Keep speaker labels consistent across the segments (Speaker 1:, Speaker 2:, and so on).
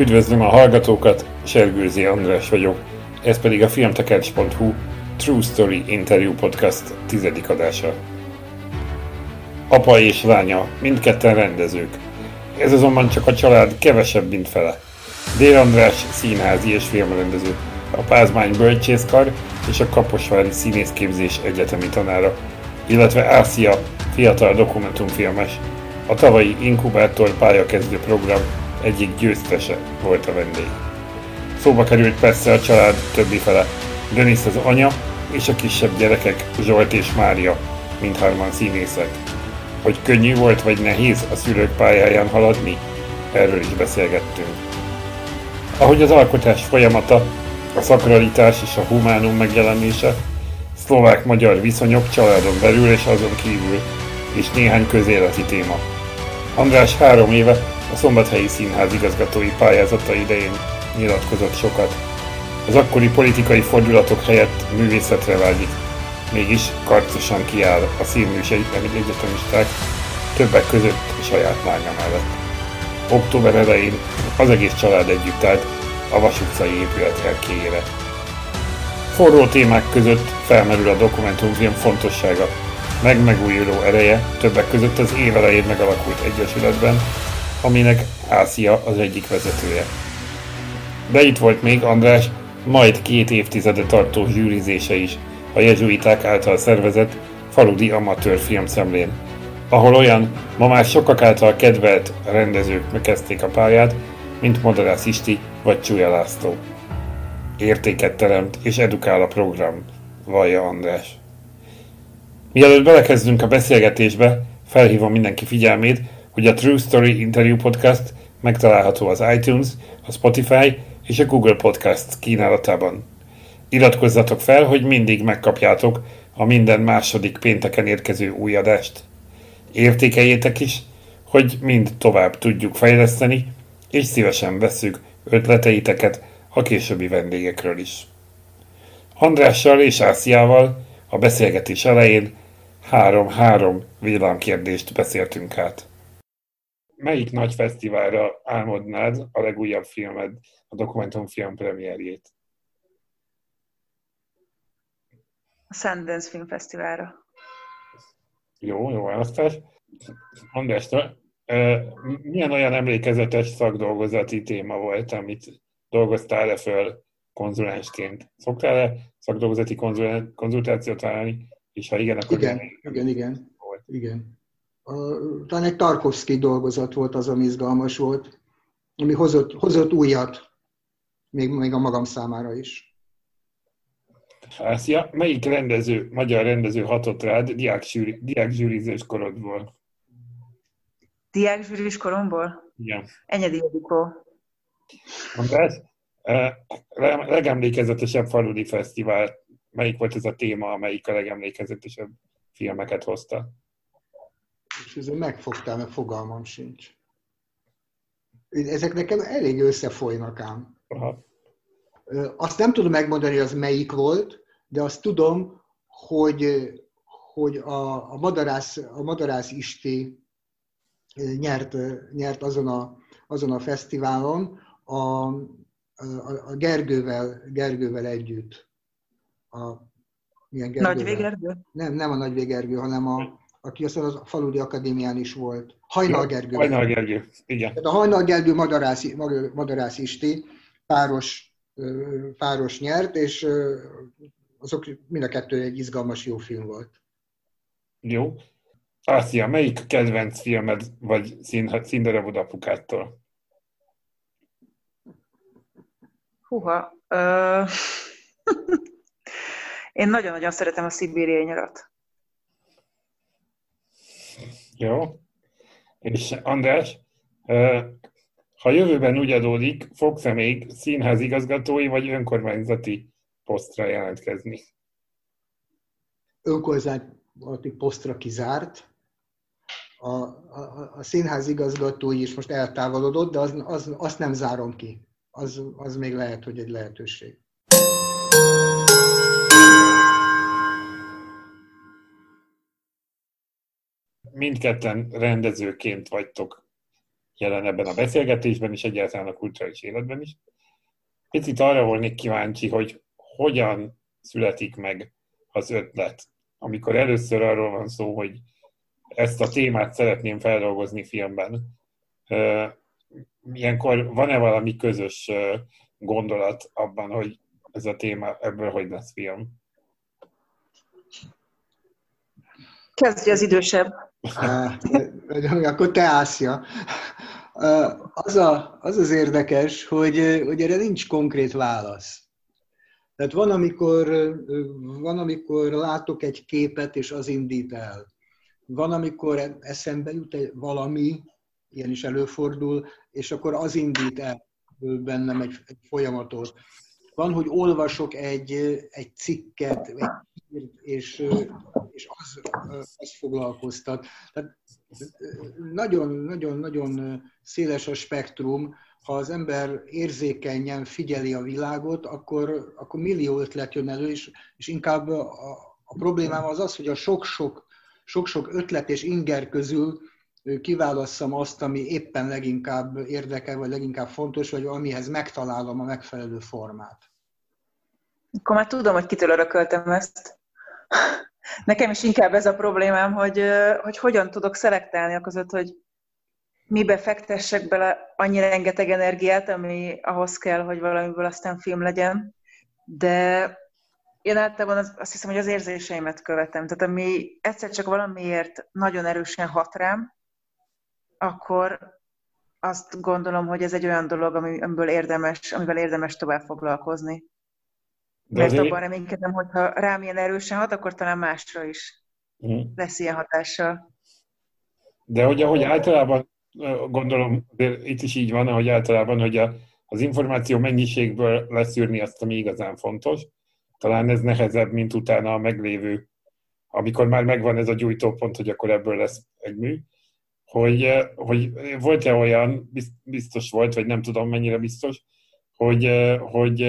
Speaker 1: Üdvözlöm a hallgatókat, Sergőzi András vagyok, ez pedig a filmtekercs.hu True Story Interview Podcast tizedik adása. Apa és lánya, mindketten rendezők. Ez azonban csak a család kevesebb, mint fele. Dél András színházi és filmrendező, a Pázmány bölcsészkar és a Kaposvári Színészképzés Egyetemi tanára, illetve Ászia, fiatal dokumentumfilmes, a tavalyi inkubátor pályakezdő program egyik győztese volt a vendég. Szóba került persze a család többi fele, Denis az anya és a kisebb gyerekek, Zsolt és Mária, mindhárman színészek. Hogy könnyű volt vagy nehéz a szülők pályáján haladni, erről is beszélgettünk. Ahogy az alkotás folyamata, a szakralitás és a humánum megjelenése, szlovák-magyar viszonyok családon belül és azon kívül, és néhány közéleti téma. András három éve a Szombathelyi Színház igazgatói pályázata idején nyilatkozott sokat. Az akkori politikai fordulatok helyett művészetre vágyik. Mégis karcosan kiáll a színműs egyetemisták többek között a saját lánya mellett. Október elején az egész család együtt állt a Vas épület erkélyére. Forró témák között felmerül a dokumentumfilm fontossága, meg megújuló ereje, többek között az év elején megalakult egyesületben, aminek Ászia az egyik vezetője. De itt volt még András majd két évtizede tartó zsűrizése is a jezsuiták által szervezett faludi amatőr filmszemlén, ahol olyan, ma már sokak által kedvelt rendezők megkezdték a pályát, mint Madarász Isti vagy Csúlya László. Értéket teremt és edukál a program, vallja András. Mielőtt belekezdünk a beszélgetésbe, felhívom mindenki figyelmét, hogy a True Story Interview Podcast megtalálható az iTunes, a Spotify és a Google Podcast kínálatában. Iratkozzatok fel, hogy mindig megkapjátok a minden második pénteken érkező új adást. Értékeljétek is, hogy mind tovább tudjuk fejleszteni, és szívesen vesszük ötleteiteket a későbbi vendégekről is. Andrással és Ásziával a beszélgetés elején három-három villámkérdést beszéltünk át melyik nagy fesztiválra álmodnád a legújabb filmed, a dokumentumfilm premierjét?
Speaker 2: A Sundance Film Fesztiválra.
Speaker 1: Jó, jó választás. András, milyen olyan emlékezetes szakdolgozati téma volt, amit dolgoztál-e föl konzulensként? Szoktál-e szakdolgozati konzultációt vállalni? És ha igen, akkor
Speaker 3: igen, igen, igen, volt. igen talán egy Tarkovsky dolgozat volt az, ami izgalmas volt, ami hozott, hozott újat, még, még a magam számára is.
Speaker 1: Szia, melyik rendező, magyar rendező hatott rád diák zsűrizős korodból?
Speaker 2: Diák zsűris koromból?
Speaker 1: Igen.
Speaker 2: Enyedi Ildikó.
Speaker 1: András, legemlékezetesebb faludi fesztivál, melyik volt ez a téma, amelyik a legemlékezetesebb filmeket hozta?
Speaker 3: És ezzel megfogtál, mert fogalmam sincs. Ezek nekem elég összefolynak ám. Aha. Azt nem tudom megmondani, az melyik volt, de azt tudom, hogy, hogy a, a, Madarász, a Madarász Isti nyert, nyert azon, a, azon a fesztiválon a, a, a Gergővel, Gergővel együtt. A,
Speaker 2: milyen Gergővel? Nagy Gergő?
Speaker 3: Nem, nem a Nagy Gergő, hanem a, aki aztán a Faludi Akadémián is volt. Hajnal Gergő.
Speaker 1: Hajnal Gergő, igen.
Speaker 3: Tehát a Hajnal Gergő Madarász, Madarász Isti páros, páros nyert, és azok mind a kettő egy izgalmas jó film volt.
Speaker 1: Jó. Ázia, melyik kedvenc filmed, vagy színdarabod apukától?
Speaker 2: Húha. Uh... Én nagyon-nagyon szeretem a szibériai nyarat.
Speaker 1: Jó. És András, ha jövőben úgy adódik, fogsz-e még színház igazgatói vagy önkormányzati posztra jelentkezni?
Speaker 3: Önkormányzati posztra kizárt. A, a, a színház igazgatói is most eltávolodott, de az, az, azt nem zárom ki. Az, az még lehet, hogy egy lehetőség.
Speaker 1: Mindketten rendezőként vagytok jelen ebben a beszélgetésben és egyáltalán a kulturális életben is. Picit arra volnék kíváncsi, hogy hogyan születik meg az ötlet, amikor először arról van szó, hogy ezt a témát szeretném feldolgozni filmben. Ilyenkor van-e valami közös gondolat abban, hogy ez a téma, ebből hogy lesz film?
Speaker 2: Kezdje az idősebb.
Speaker 3: Akkor te Ászja. Az, a, az az érdekes, hogy, hogy erre nincs konkrét válasz. Tehát van amikor, van, amikor látok egy képet, és az indít el. Van, amikor eszembe jut egy valami, ilyen is előfordul, és akkor az indít el bennem egy, egy folyamatot. Van, hogy olvasok egy, egy cikket, egy és, és az, az foglalkoztat. Tehát nagyon-nagyon-nagyon széles a spektrum, ha az ember érzékenyen figyeli a világot, akkor, akkor millió ötlet jön elő, és, és inkább a, a problémám az az, hogy a sok-sok, sok-sok ötlet és inger közül kiválasszam azt, ami éppen leginkább érdekel, vagy leginkább fontos, vagy amihez megtalálom a megfelelő formát.
Speaker 2: Akkor már tudom, hogy kitől örököltem ezt. Nekem is inkább ez a problémám, hogy, hogy hogyan tudok szelektálni a között, hogy mibe fektessek bele annyi rengeteg energiát, ami ahhoz kell, hogy valamiből aztán film legyen. De én általában az, azt hiszem, hogy az érzéseimet követem. Tehát ami egyszer csak valamiért nagyon erősen hat rám, akkor azt gondolom, hogy ez egy olyan dolog, amiből érdemes, amivel érdemes tovább foglalkozni. De Mert azért... abban reménykedem, hogy ha rám ilyen erősen hat, akkor talán másra is uh-huh. lesz ilyen hatással.
Speaker 1: De hogy ahogy általában gondolom, itt is így van, hogy általában, hogy a, az információ mennyiségből leszűrni azt, ami igazán fontos. Talán ez nehezebb, mint utána a meglévő, amikor már megvan ez a gyújtópont, hogy akkor ebből lesz egy mű. Hogy, hogy volt-e olyan, biztos volt, vagy nem tudom mennyire biztos, hogy, hogy,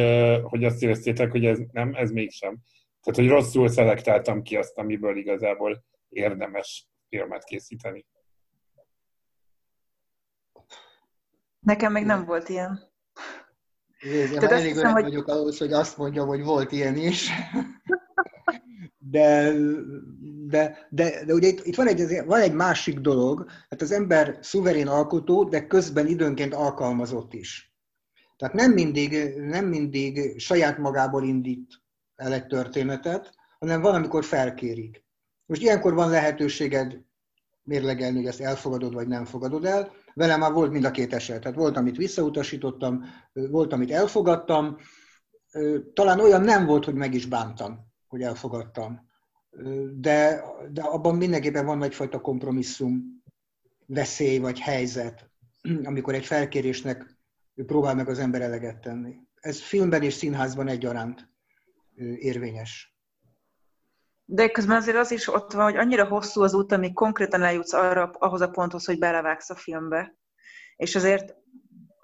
Speaker 1: hogy azt éreztétek, hogy ez nem, ez mégsem. Tehát, hogy rosszul szelektáltam ki azt, amiből igazából érdemes filmet készíteni.
Speaker 2: Nekem még nem volt ilyen.
Speaker 3: Én már elég öreg hogy... vagyok ahhoz, hogy azt mondjam, hogy volt ilyen is. De, de, de, de ugye itt, itt van, egy, van egy másik dolog, hát az ember szuverén alkotó, de közben időnként alkalmazott is. Tehát nem mindig, nem mindig saját magából indít el egy történetet, hanem van, amikor felkérik. Most ilyenkor van lehetőséged mérlegelni, hogy ezt elfogadod, vagy nem fogadod el. Velem már volt mind a két eset. Tehát volt, amit visszautasítottam, volt, amit elfogadtam. Talán olyan nem volt, hogy meg is bántam, hogy elfogadtam. De, de abban mindenképpen van egyfajta kompromisszum, veszély vagy helyzet, amikor egy felkérésnek próbál meg az ember eleget tenni. Ez filmben és színházban egyaránt érvényes.
Speaker 2: De közben azért az is ott van, hogy annyira hosszú az út, amíg konkrétan eljutsz arra, ahhoz a ponthoz, hogy belevágsz a filmbe. És azért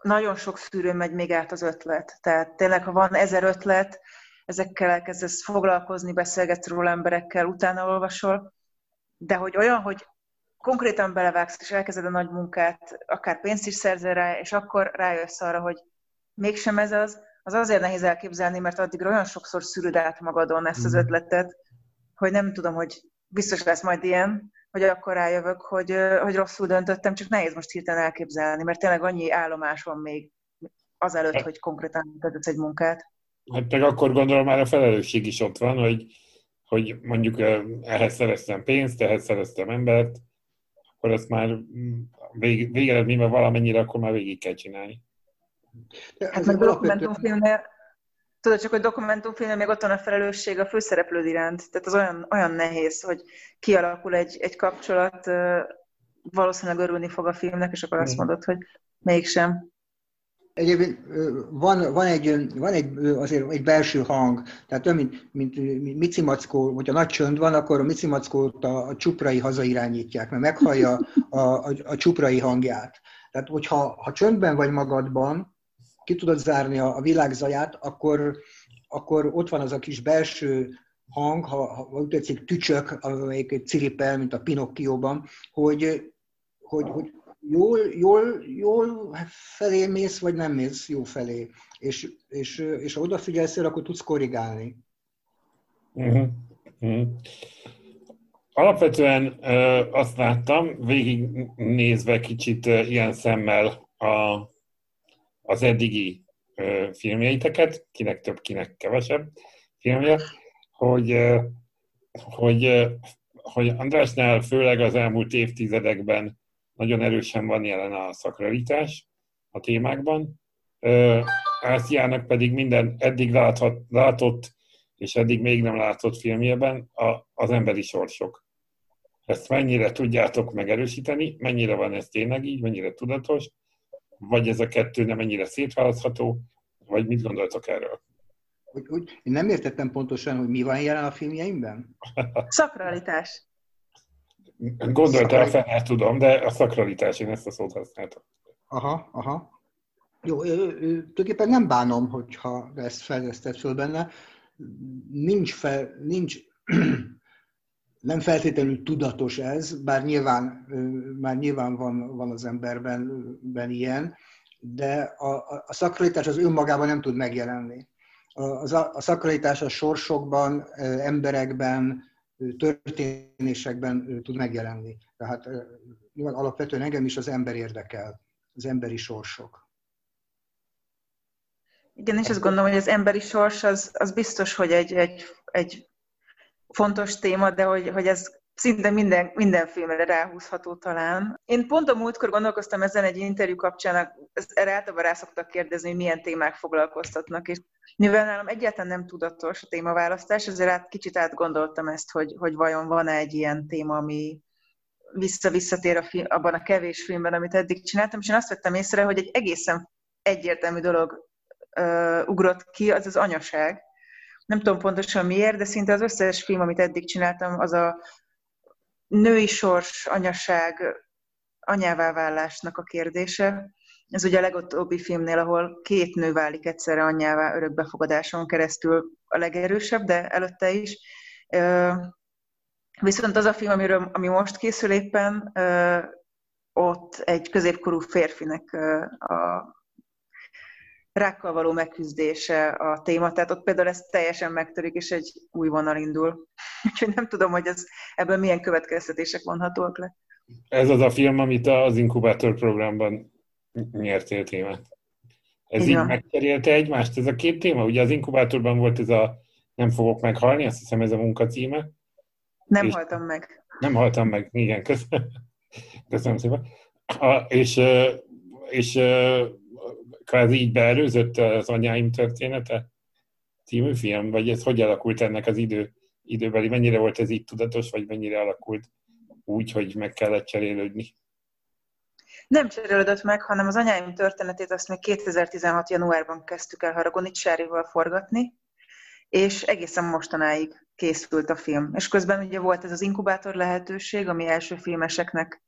Speaker 2: nagyon sok szűrő megy még át az ötlet. Tehát tényleg, ha van ezer ötlet, ezekkel elkezdesz foglalkozni, beszélgetsz róla emberekkel, utána olvasol, de hogy olyan, hogy konkrétan belevágsz, és elkezded a nagy munkát, akár pénzt is szerzel rá, és akkor rájössz arra, hogy mégsem ez az, az azért nehéz elképzelni, mert addig olyan sokszor szűröd át magadon ezt az mhm. ötletet, hogy nem tudom, hogy biztos lesz majd ilyen, hogy akkor rájövök, hogy, hogy rosszul döntöttem, csak nehéz most hirtelen elképzelni, mert tényleg annyi állomás van még azelőtt, hogy konkrétan tegyük egy munkát.
Speaker 1: Hát meg akkor gondolom már a felelősség is ott van, hogy, hogy mondjuk ehhez szereztem pénzt, ehhez szereztem embert, akkor ezt már mm, vég, végeredményben valamennyire akkor már végig kell csinálni.
Speaker 2: Hát meg dokumentumfilmnél Tudod, csak hogy dokumentumfilm még ott van a felelősség a főszereplőd iránt. Tehát az olyan, olyan nehéz, hogy kialakul egy, egy kapcsolat, valószínűleg örülni fog a filmnek, és akkor azt mondod, hogy mégsem.
Speaker 3: Egyébként van, van, egy, van egy, azért egy belső hang, tehát olyan, mint, mint, mint Mici Mackó, hogyha nagy csönd van, akkor a Mici a, a csuprai hazairányítják, mert meghallja a, a, a csuprai hangját. Tehát, hogyha ha csöndben vagy magadban, ki tudod zárni a, a világ zaját, akkor, akkor ott van az a kis belső hang, ha, ha úgy tetszik, tücsök, amelyik ciripel, mint a Pinocchio-ban, hogy, hogy, hogy jól, jól, jól felé mész, vagy nem mész jó felé. És, és, és ha odafigyelsz akkor tudsz korrigálni.
Speaker 1: Uh-huh. Uh-huh. Alapvetően ö, azt láttam, végignézve kicsit ö, ilyen szemmel a, az eddigi ö, filmjeiteket, kinek több, kinek kevesebb filmje, hogy, ö, hogy, ö, hogy Andrásnál főleg az elmúlt évtizedekben nagyon erősen van jelen a szakralitás a témákban. Ásziának pedig minden eddig láthat, látott és eddig még nem látott filmjében a, az emberi sorsok. Ezt mennyire tudjátok megerősíteni, mennyire van ez tényleg így, mennyire tudatos, vagy ez a kettő nem mennyire szétválasztható, vagy mit gondoltok erről?
Speaker 3: Úgy, úgy, én nem értettem pontosan, hogy mi van jelen a filmjeimben.
Speaker 2: Szakralitás.
Speaker 1: Gondolta a fel, tudom, de a szakralitás, én ezt a szót használtam.
Speaker 3: Aha, aha. Jó, tulajdonképpen nem bánom, hogyha ezt fejlesztett föl benne. Nincs, fel, nincs nem feltétlenül tudatos ez, bár nyilván, már nyilván van, van az emberben ben ilyen, de a, a szakralitás az önmagában nem tud megjelenni. A, a, a szakralitás a sorsokban, emberekben, történésekben tud megjelenni. Tehát nyilván alapvetően engem is az ember érdekel, az emberi sorsok.
Speaker 2: Igen, és azt gondolom, hogy az emberi sors az, az biztos, hogy egy, egy, egy fontos téma, de hogy, hogy ez szinte minden, minden filmre ráhúzható talán. Én pont a múltkor gondolkoztam ezen egy interjú kapcsán, erre általában rá szoktak kérdezni, hogy milyen témák foglalkoztatnak, és mivel nálam egyáltalán nem tudatos a témaválasztás, ezért át, kicsit átgondoltam ezt, hogy, hogy vajon van-e egy ilyen téma, ami vissza-visszatér a film, abban a kevés filmben, amit eddig csináltam, és én azt vettem észre, hogy egy egészen egyértelmű dolog uh, ugrott ki, az az anyaság. Nem tudom pontosan miért, de szinte az összes film, amit eddig csináltam, az a női sors, anyaság, anyává válásnak a kérdése. Ez ugye a legutóbbi filmnél, ahol két nő válik egyszerre anyjává örökbefogadáson keresztül a legerősebb, de előtte is. Viszont az a film, amiről, ami most készül éppen, ott egy középkorú férfinek a rákkal való megküzdése a téma, tehát ott például ez teljesen megtörik, és egy új vonal indul. Úgyhogy nem tudom, hogy ez, ebből milyen következtetések vonhatóak le.
Speaker 1: Ez az a film, amit az Inkubátor programban nyertél témát. Ez Igen. így megcserélte egymást, ez a két téma? Ugye az inkubátorban volt ez a Nem fogok meghalni, azt hiszem ez a munka címe.
Speaker 2: Nem és haltam meg.
Speaker 1: Nem haltam meg, igen, köszönöm. Köszönöm szépen. A, és, és kvázi így beelőzött az anyáim története című film, vagy ez hogy alakult ennek az idő, időbeli, mennyire volt ez így tudatos, vagy mennyire alakult úgy, hogy meg kellett cserélődni?
Speaker 2: Nem cserélődött meg, hanem az anyáim történetét azt még 2016. januárban kezdtük el Haragonit Sárival forgatni, és egészen mostanáig készült a film. És közben ugye volt ez az inkubátor lehetőség, ami első filmeseknek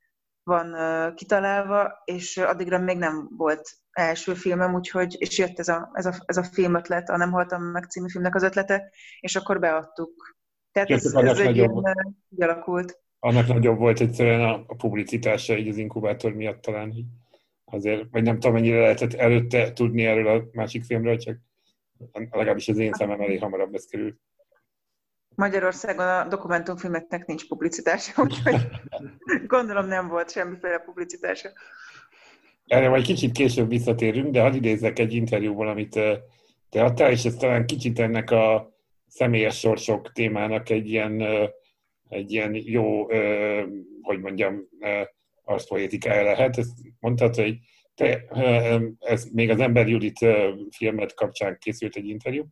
Speaker 2: van kitalálva, és addigra még nem volt első filmem, úgyhogy, és jött ez a, ez a, ez a filmötlet, a Nem haltam meg című filmnek az ötlete, és akkor beadtuk. Tehát ez, ez egy ilyen, alakult.
Speaker 1: Annak nagyobb volt egyszerűen a, a publicitása így az inkubátor miatt talán. Azért, vagy nem tudom, mennyire lehetett előtte tudni erről a másik filmről, csak legalábbis az én szemem elég hamarabb ez került.
Speaker 2: Magyarországon a dokumentumfilmeknek nincs publicitása, úgyhogy gondolom nem volt semmiféle publicitása.
Speaker 1: Erre majd kicsit később visszatérünk, de hadd idézzek egy interjúból, amit te adtál, és ez talán kicsit ennek a személyes sorsok témának egy ilyen, egy ilyen jó, hogy mondjam, arszpoétikája lehet. Ezt mondtad, hogy te, ez még az Ember Judit filmet kapcsán készült egy interjú,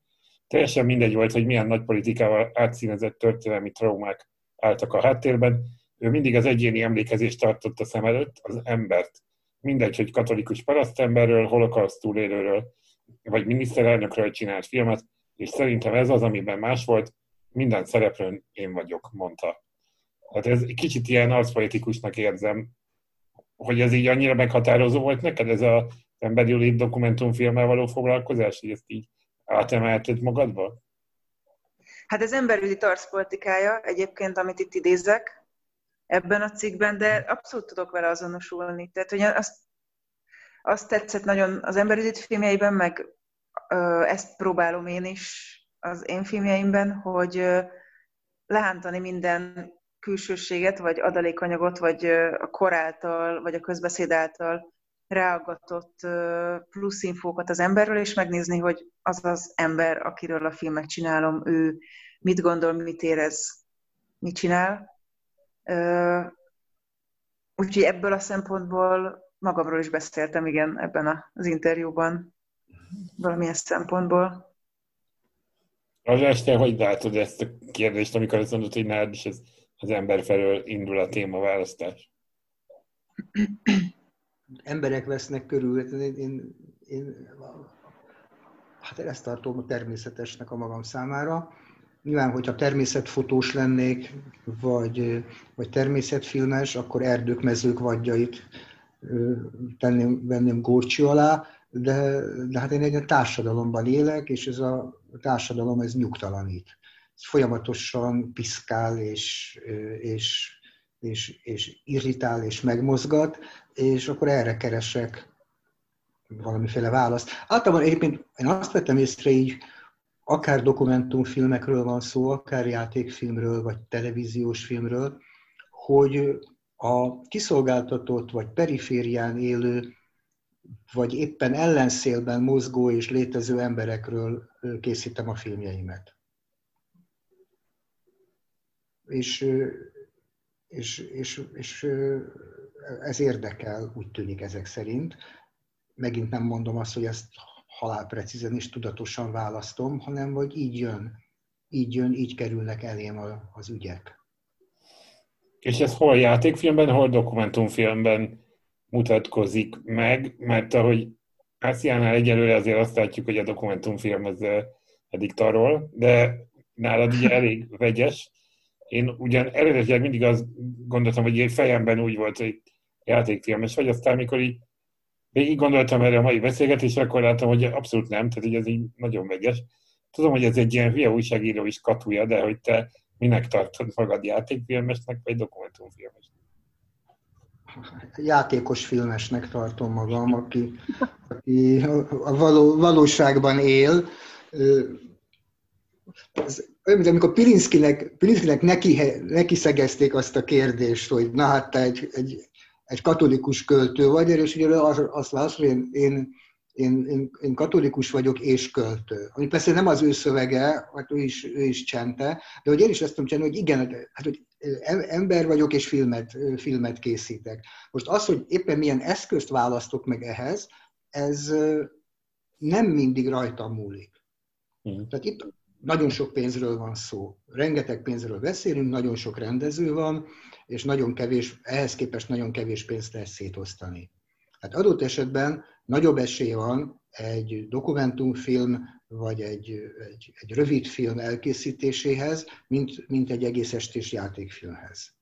Speaker 1: Teljesen mindegy volt, hogy milyen nagy politikával átszínezett történelmi traumák álltak a háttérben. Ő mindig az egyéni emlékezést tartotta szem előtt, az embert. Mindegy, hogy katolikus parasztemberről, holokauszt túlélőről, vagy miniszterelnökről csinált filmet, és szerintem ez az, amiben más volt, minden szereplőn én vagyok, mondta. Hát ez kicsit ilyen arcpolitikusnak érzem, hogy ez így annyira meghatározó volt neked, ez az emberi dokumentumfilmmel való foglalkozás, hogy ezt így átemelted magadba?
Speaker 2: Hát ez emberügyi tarszpolitikája egyébként, amit itt idézek, ebben a cikkben, de abszolút tudok vele azonosulni. Tehát, hogy azt, azt tetszett nagyon az emberügyit filmjeiben, meg ö, ezt próbálom én is az én filmjeimben, hogy ö, lehántani minden külsőséget, vagy adalékanyagot, vagy a kor által, vagy a közbeszéd által ráagatott plusz infókat az emberről, és megnézni, hogy az az ember, akiről a filmet csinálom, ő mit gondol, mit érez, mit csinál. Úgyhogy ebből a szempontból magamról is beszéltem, igen, ebben az interjúban, valamilyen szempontból.
Speaker 1: Az este, hogy látod ezt a kérdést, amikor azt mondod, hogy nálad is ez az ember felől indul a témaválasztás?
Speaker 3: Emberek vesznek körül, én, én, én hát ezt tartom természetesnek a magam számára. Nyilván, hogyha természetfotós lennék, vagy, vagy természetfilmes, akkor erdők, mezők vadjait tenném, venném górcső alá, de, de hát én egy társadalomban élek, és ez a társadalom ez nyugtalanít. Ez folyamatosan piszkál, és, és, és, és irritál, és megmozgat, és akkor erre keresek valamiféle választ. Általában egyébként én azt vettem észre így, akár dokumentumfilmekről van szó, akár játékfilmről, vagy televíziós filmről, hogy a kiszolgáltatott vagy periférián élő, vagy éppen ellenszélben mozgó és létező emberekről készítem a filmjeimet. És, és, és, és ez érdekel, úgy tűnik ezek szerint. Megint nem mondom azt, hogy ezt halálprecízen és tudatosan választom, hanem hogy így jön, így jön, így kerülnek elém az ügyek.
Speaker 1: És ez hol játékfilmben, hol dokumentumfilmben mutatkozik meg, mert ahogy Áciánál egyelőre azért azt látjuk, hogy a dokumentumfilm az eddig tarol, de nálad ugye elég vegyes. Én ugyan eredetileg mindig azt gondoltam, hogy fejemben úgy volt, hogy játékfilmes vagy, aztán amikor így végig gondoltam erre a mai beszélgetésre, akkor láttam, hogy abszolút nem, tehát hogy ez így nagyon vegyes. Tudom, hogy ez egy ilyen hülye újságíró is katúja, de hogy te minek tartod magad játékfilmesnek, vagy dokumentumfilmesnek?
Speaker 3: Játékos filmesnek tartom magam, aki, aki a való, valóságban él. Ez olyan, mint amikor Pilinszkinek, Pilinszkinek neki, neki szegezték azt a kérdést, hogy na hát te egy, egy, egy katolikus költő vagy, és ugye azt válaszol, hogy én, én én, én, én katolikus vagyok és költő. Ami persze nem az ő szövege, hát ő is, ő is csente, de hogy én is ezt tudom csinálni, hogy igen, hát, hogy ember vagyok és filmet, filmet készítek. Most az, hogy éppen milyen eszközt választok meg ehhez, ez nem mindig rajtam múlik. Mm. Tehát itt nagyon sok pénzről van szó. Rengeteg pénzről beszélünk, nagyon sok rendező van, és nagyon kevés, ehhez képest nagyon kevés pénzt lehet szétosztani. Hát adott esetben nagyobb esély van egy dokumentumfilm vagy egy, egy, egy rövid film elkészítéséhez, mint, mint egy egész estés játékfilmhez.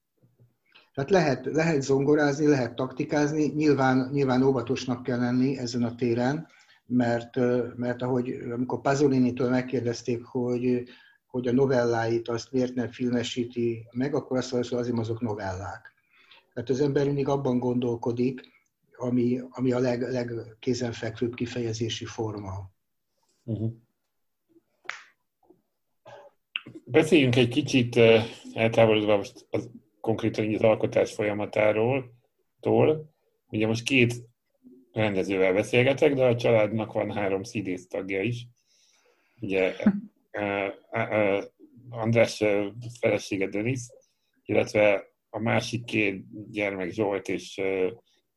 Speaker 3: Tehát lehet, lehet zongorázni, lehet taktikázni, nyilván, nyilván óvatosnak kell lenni ezen a téren, mert, mert ahogy amikor Pasolini-től megkérdezték, hogy, hogy a novelláit azt miért nem filmesíti meg, akkor azt mondja, hogy azért azok novellák. Tehát az ember mindig abban gondolkodik, ami, ami a leg, legkézenfekvőbb kifejezési forma. Uh-huh.
Speaker 1: Beszéljünk egy kicsit eltávolodva most az, konkrétan az alkotás folyamatáról. Tól. Ugye most két rendezővel beszélgetek, de a családnak van három színész tagja is. Ugye uh, uh, András felesége Denis, illetve a másik két gyermek Zsolt és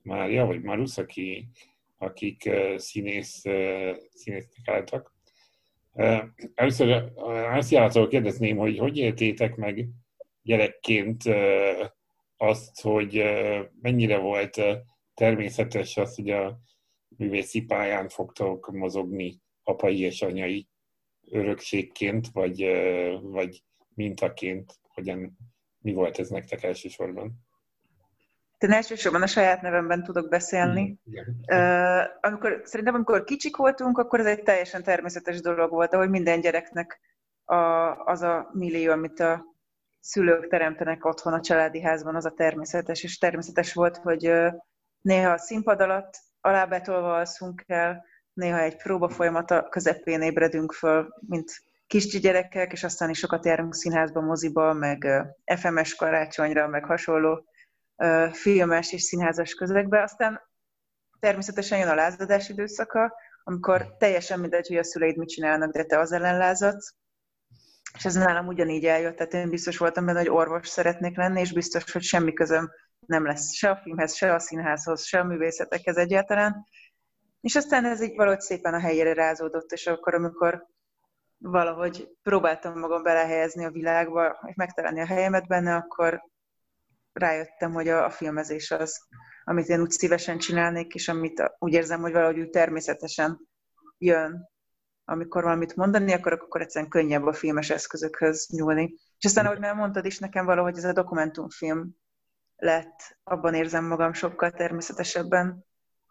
Speaker 1: Mária, vagy Marusz, aki, akik színész, színésznek álltak. Először Ásziától kérdezném, hogy hogy éltétek meg gyerekként azt, hogy mennyire volt természetes az, hogy a művészi pályán fogtok mozogni apai és anyai örökségként, vagy, vagy mintaként, hogyan, mi volt ez nektek elsősorban?
Speaker 2: én elsősorban a saját nevemben tudok beszélni. Uh, amikor, szerintem amikor kicsik voltunk, akkor ez egy teljesen természetes dolog volt, ahogy minden gyereknek a, az a millió, amit a szülők teremtenek otthon a családi házban, az a természetes, és természetes volt, hogy néha a színpad alatt alábetolva alszunk el, néha egy próba folyamata közepén ébredünk föl, mint gyerekek, és aztán is sokat járunk színházba, moziba, meg FMS karácsonyra, meg hasonló filmes és színházas közegbe. Aztán természetesen jön a lázadás időszaka, amikor teljesen mindegy, hogy a szüleid mit csinálnak, de te az ellen lázadsz. És ez nálam ugyanígy eljött, tehát én biztos voltam benne, hogy orvos szeretnék lenni, és biztos, hogy semmi közöm nem lesz se a filmhez, se a színházhoz, se a művészetekhez egyáltalán. És aztán ez így valahogy szépen a helyére rázódott, és akkor, amikor valahogy próbáltam magam belehelyezni a világba, és megtalálni a helyemet benne, akkor rájöttem, hogy a, a filmezés az, amit én úgy szívesen csinálnék, és amit úgy érzem, hogy valahogy úgy természetesen jön. Amikor valamit mondani akarok, akkor egyszerűen könnyebb a filmes eszközökhöz nyúlni. És aztán, ahogy már mondtad is, nekem valahogy ez a dokumentumfilm lett, abban érzem magam sokkal természetesebben.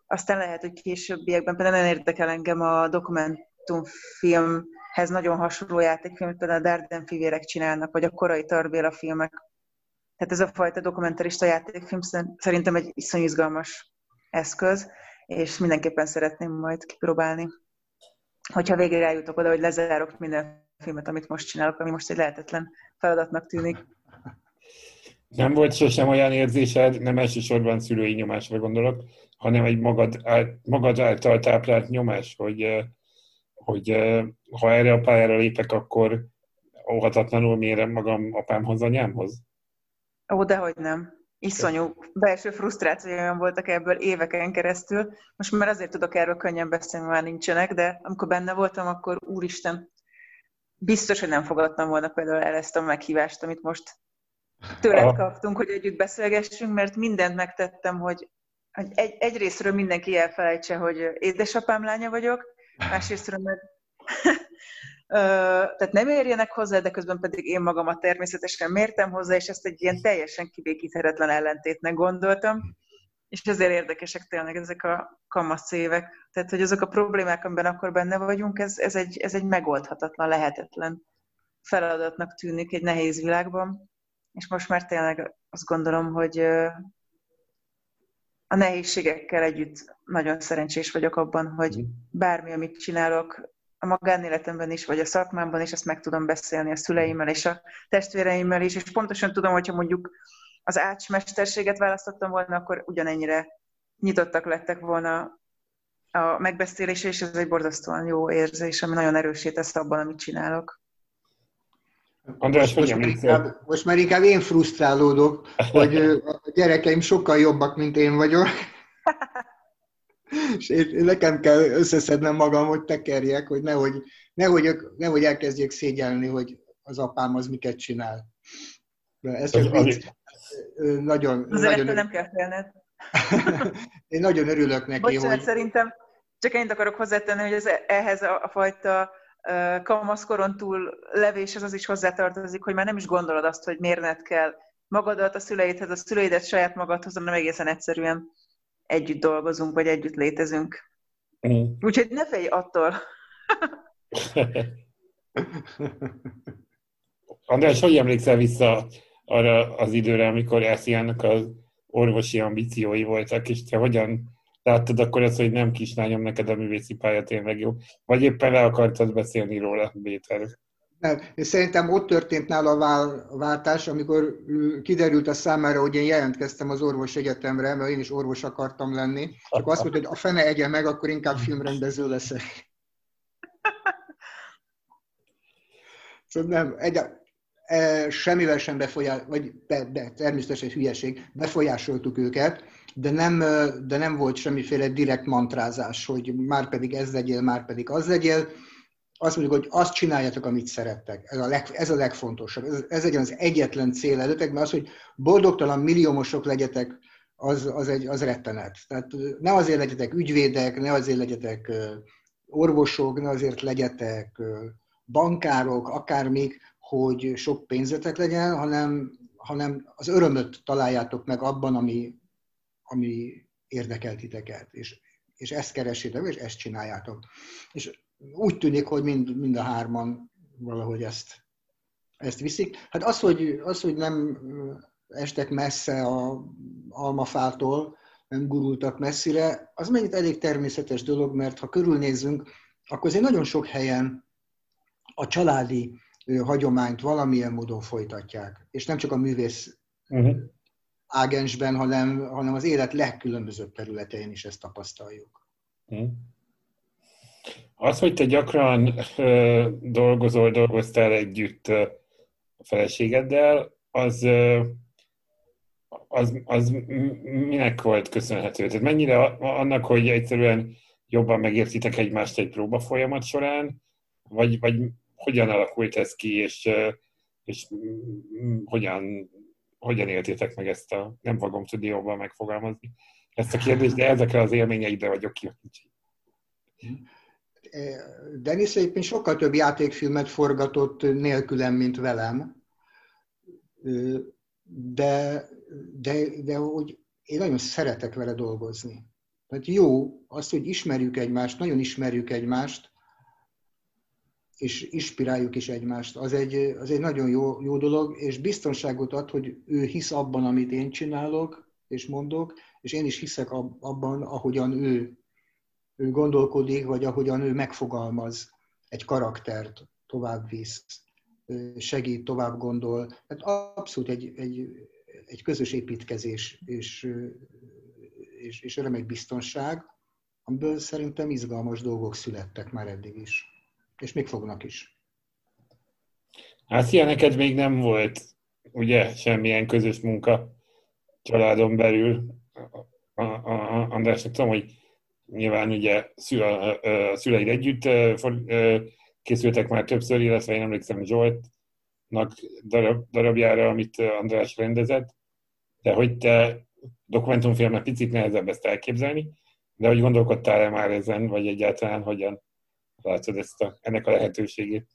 Speaker 2: Aztán lehet, hogy későbbiekben például nagyon érdekel engem a dokumentumfilmhez nagyon hasonló játékfilm, például a Darden fivérek csinálnak, vagy a korai Tarbéla filmek. Tehát ez a fajta dokumentarista játékfilm szerintem egy iszonyú izgalmas eszköz, és mindenképpen szeretném majd kipróbálni. Hogyha végére eljutok oda, hogy lezárok minden filmet, amit most csinálok, ami most egy lehetetlen feladatnak tűnik.
Speaker 1: Nem volt sosem olyan érzésed, nem elsősorban szülői nyomásra gondolok, hanem egy magad, magad által táplált nyomás, hogy, hogy ha erre a pályára lépek, akkor óhatatlanul mérem magam apámhoz, anyámhoz?
Speaker 2: Ó, dehogy nem. Iszonyú belső frusztrációim voltak ebből éveken keresztül. Most már azért tudok erről könnyen beszélni, már nincsenek, de amikor benne voltam, akkor úristen, biztos, hogy nem fogadtam volna például el ezt a meghívást, amit most tőled kaptunk, hogy együtt beszélgessünk, mert mindent megtettem, hogy egy, egyrésztről mindenki elfelejtse, hogy édesapám lánya vagyok, másrésztről meg tehát nem érjenek hozzá, de közben pedig én magamat természetesen mértem hozzá, és ezt egy ilyen teljesen kibékíthetetlen ellentétnek gondoltam. És ezért érdekesek tényleg ezek a kamasz évek. Tehát, hogy azok a problémák, amiben akkor benne vagyunk, ez, ez, egy, ez egy megoldhatatlan, lehetetlen feladatnak tűnik egy nehéz világban. És most már tényleg azt gondolom, hogy a nehézségekkel együtt nagyon szerencsés vagyok abban, hogy mhm. bármi, amit csinálok, a magánéletemben is, vagy a szakmámban is, ezt meg tudom beszélni a szüleimmel és a testvéreimmel is, és pontosan tudom, hogyha mondjuk az ácsmesterséget választottam volna, akkor ugyanennyire nyitottak lettek volna a megbeszélésre, és ez egy borzasztóan jó érzés, ami nagyon erősít tesz abban, amit csinálok.
Speaker 3: András, most, most, már inkább, most már inkább én frusztrálódok, hogy a gyerekeim sokkal jobbak, mint én vagyok. és én, nekem kell összeszednem magam, hogy tekerjek, hogy nehogy, nehogy, nehogy elkezdjék szégyelni, hogy az apám az miket csinál. De ez csak az, vicc. Nagyon,
Speaker 2: Azért nagyon nem kell félned.
Speaker 3: én nagyon örülök neki,
Speaker 2: Bocsánat, hogy... szerintem csak ennyit akarok hozzátenni, hogy ez, ehhez a, a fajta kamaszkoron túl levés, az az is hozzátartozik, hogy már nem is gondolod azt, hogy mérned kell magadat, a szüleidhez, a szüleidet saját magadhoz, hanem egészen egyszerűen együtt dolgozunk, vagy együtt létezünk. Mm. Úgyhogy ne félj attól.
Speaker 1: András, hogy emlékszel vissza arra az időre, amikor Esziának az orvosi ambíciói voltak, és te hogyan láttad akkor ezt, hogy nem kislányom, neked a művészi pálya tényleg jó? Vagy éppen le akartad beszélni róla, Béter?
Speaker 3: Nem, és szerintem ott történt nála a váltás, amikor kiderült a számára, hogy én jelentkeztem az orvos egyetemre, mert én is orvos akartam lenni, csak azt mondta, hogy a fene egye meg, akkor inkább filmrendező leszek. Szóval nem, egy, e, semmivel sem befolyás, vagy de, de természetesen hülyeség, befolyásoltuk őket, de nem, de nem volt semmiféle direkt mantrázás, hogy már pedig ez legyél, már pedig az legyél azt mondjuk, hogy azt csináljátok, amit szerettek. Ez a, leg, ez a legfontosabb. Ez, ez legyen az egyetlen cél előttek, mert az, hogy boldogtalan milliómosok legyetek, az, az, egy, az rettenet. Tehát ne azért legyetek ügyvédek, ne azért legyetek orvosok, ne azért legyetek bankárok, akármik, hogy sok pénzetek legyen, hanem, hanem az örömöt találjátok meg abban, ami, ami érdekel titeket, és, és ezt keresétek, és ezt csináljátok. És úgy tűnik, hogy mind, mind a hárman valahogy ezt, ezt viszik. Hát az, hogy, az, hogy nem estek messze a almafától, nem gurultak messzire, az megint elég természetes dolog, mert ha körülnézzünk, akkor azért nagyon sok helyen a családi hagyományt valamilyen módon folytatják. És nem csak a művész uh-huh. Ágensben, hanem, hanem az élet legkülönbözőbb területein is ezt tapasztaljuk. Uh-huh.
Speaker 1: Az, hogy te gyakran dolgozol, dolgoztál együtt a feleségeddel, az, az, az minek volt köszönhető? Tehát mennyire annak, hogy egyszerűen jobban megértitek egymást egy próba folyamat során, vagy, vagy hogyan alakult ez ki, és, és hogyan, hogyan éltétek meg ezt a, nem fogom tudni jobban megfogalmazni ezt a kérdést, de ezekre az élményeidre vagyok kíváncsi.
Speaker 3: Denis egyébként sokkal több játékfilmet forgatott nélkülem, mint velem, de, de, de hogy én nagyon szeretek vele dolgozni. Tehát jó az, hogy ismerjük egymást, nagyon ismerjük egymást, és inspiráljuk is egymást. Az egy, az egy nagyon jó, jó dolog, és biztonságot ad, hogy ő hisz abban, amit én csinálok és mondok, és én is hiszek abban, ahogyan ő, ő gondolkodik, vagy ahogyan ő megfogalmaz egy karaktert, tovább visz, segít, tovább gondol. Tehát abszolút egy, egy, egy közös építkezés és, és, és remek biztonság, amiből szerintem izgalmas dolgok születtek már eddig is és még fognak is.
Speaker 1: Hát ilyen neked még nem volt, ugye, semmilyen közös munka családon belül. Andrásnak tudom, hogy nyilván ugye szül, a, szüleid együtt készültek már többször, illetve én emlékszem Zsoltnak darab, darabjára, amit András rendezett, de hogy te dokumentumfilmnek picit nehezebb ezt elképzelni, de hogy gondolkodtál-e már ezen, vagy egyáltalán hogyan látod ezt a, ennek a lehetőségét?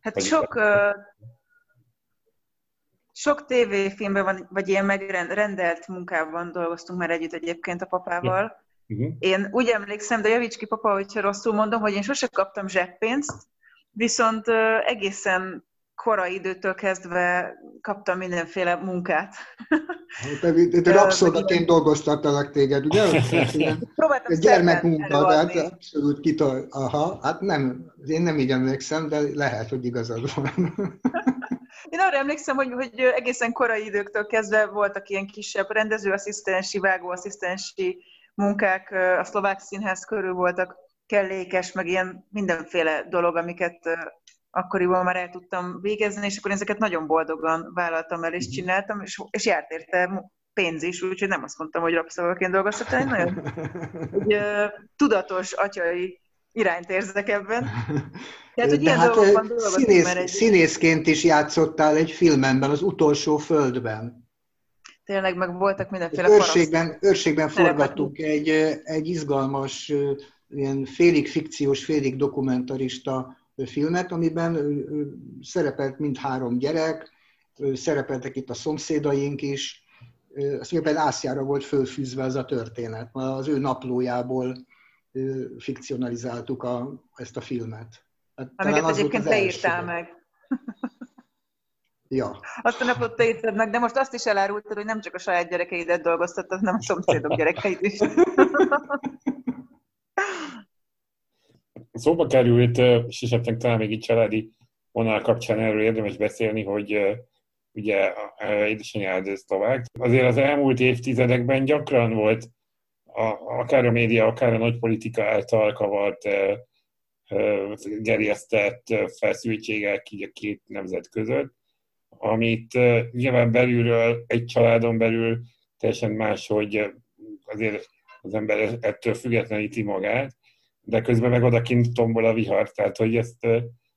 Speaker 2: Hát vagy sok, uh, sok tévéfilmben van, vagy ilyen megrendelt munkában dolgoztunk már együtt egyébként a papával. Uh-huh. Én úgy emlékszem, de javíts ki papa, hogyha rosszul mondom, hogy én sose kaptam zseppénzt, viszont uh, egészen korai időtől kezdve kaptam mindenféle munkát.
Speaker 3: Te, te, te rabszolgaként dolgoztattalak téged, ugye?
Speaker 2: Próbáltam
Speaker 3: gyermekmunka, tehát abszolút kitol. Aha, hát nem, én nem így emlékszem, de lehet, hogy igazad van.
Speaker 2: Én arra emlékszem, hogy, hogy egészen korai időktől kezdve voltak ilyen kisebb rendezőasszisztensi, vágóasszisztensi munkák, a szlovák színház körül voltak kellékes, meg ilyen mindenféle dolog, amiket akkoriban már el tudtam végezni, és akkor ezeket nagyon boldogan vállaltam el, és mhm. csináltam, és, és járt érte pénz is, úgyhogy nem azt mondtam, hogy rabszolgaként dolgoztam, én nagyon hogy, uh, tudatos atyai irányt érzek ebben.
Speaker 3: Tehát, hogy ilyen hát színész, egy... színészként is játszottál egy filmemben, az utolsó földben.
Speaker 2: Tényleg, meg voltak mindenféle
Speaker 3: őrségben, őrségben forgattunk egy, egy izgalmas, ilyen félig fikciós, félig dokumentarista filmet, amiben szerepelt mindhárom gyerek, szerepeltek itt a szomszédaink is, azt mondja, Ászjára volt fölfűzve ez a történet, az ő naplójából fikcionalizáltuk a, ezt a filmet.
Speaker 2: Hát, Amiket egyébként te írtál meg.
Speaker 3: Ja.
Speaker 2: Azt a napot te írtad meg, de most azt is elárultad, hogy nem csak a saját gyerekeidet dolgoztattad, hanem a szomszédok gyerekeit is.
Speaker 1: Szóba került, és esetleg talán még itt családi vonal kapcsán erről érdemes beszélni, hogy ugye édesanyád szlovák. Azért az elmúlt évtizedekben gyakran volt a, akár a média, akár a nagy politika által kavart gerjesztett feszültségek így a két nemzet között, amit nyilván belülről, egy családon belül teljesen más, hogy azért az ember ettől függetleníti magát, de közben meg odakint tombol a vihar, tehát hogy ezt,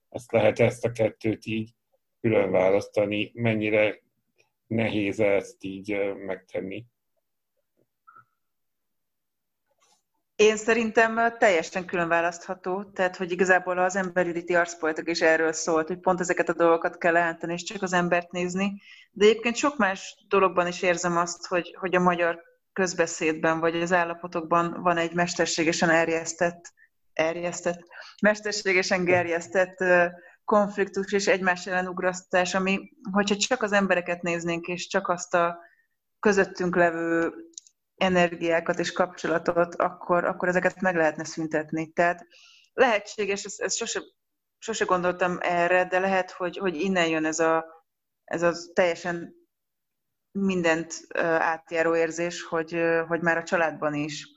Speaker 1: ezt lehet ezt a kettőt így külön választani, mennyire nehéz ezt így megtenni.
Speaker 2: Én szerintem teljesen külön választható, tehát hogy igazából az emberüliti arcpolitik is erről szólt, hogy pont ezeket a dolgokat kell leállítani, és csak az embert nézni. De egyébként sok más dologban is érzem azt, hogy, hogy a magyar közbeszédben vagy az állapotokban van egy mesterségesen erjesztett, erjesztett, mesterségesen gerjesztett konfliktus és egymás ellen ugrasztás, ami, hogyha csak az embereket néznénk, és csak azt a közöttünk levő energiákat és kapcsolatot, akkor, akkor ezeket meg lehetne szüntetni. Tehát lehetséges, ezt, ezt sose, sose gondoltam erre, de lehet, hogy, hogy innen jön ez a, ez a teljesen mindent átjáró érzés, hogy, hogy már a családban is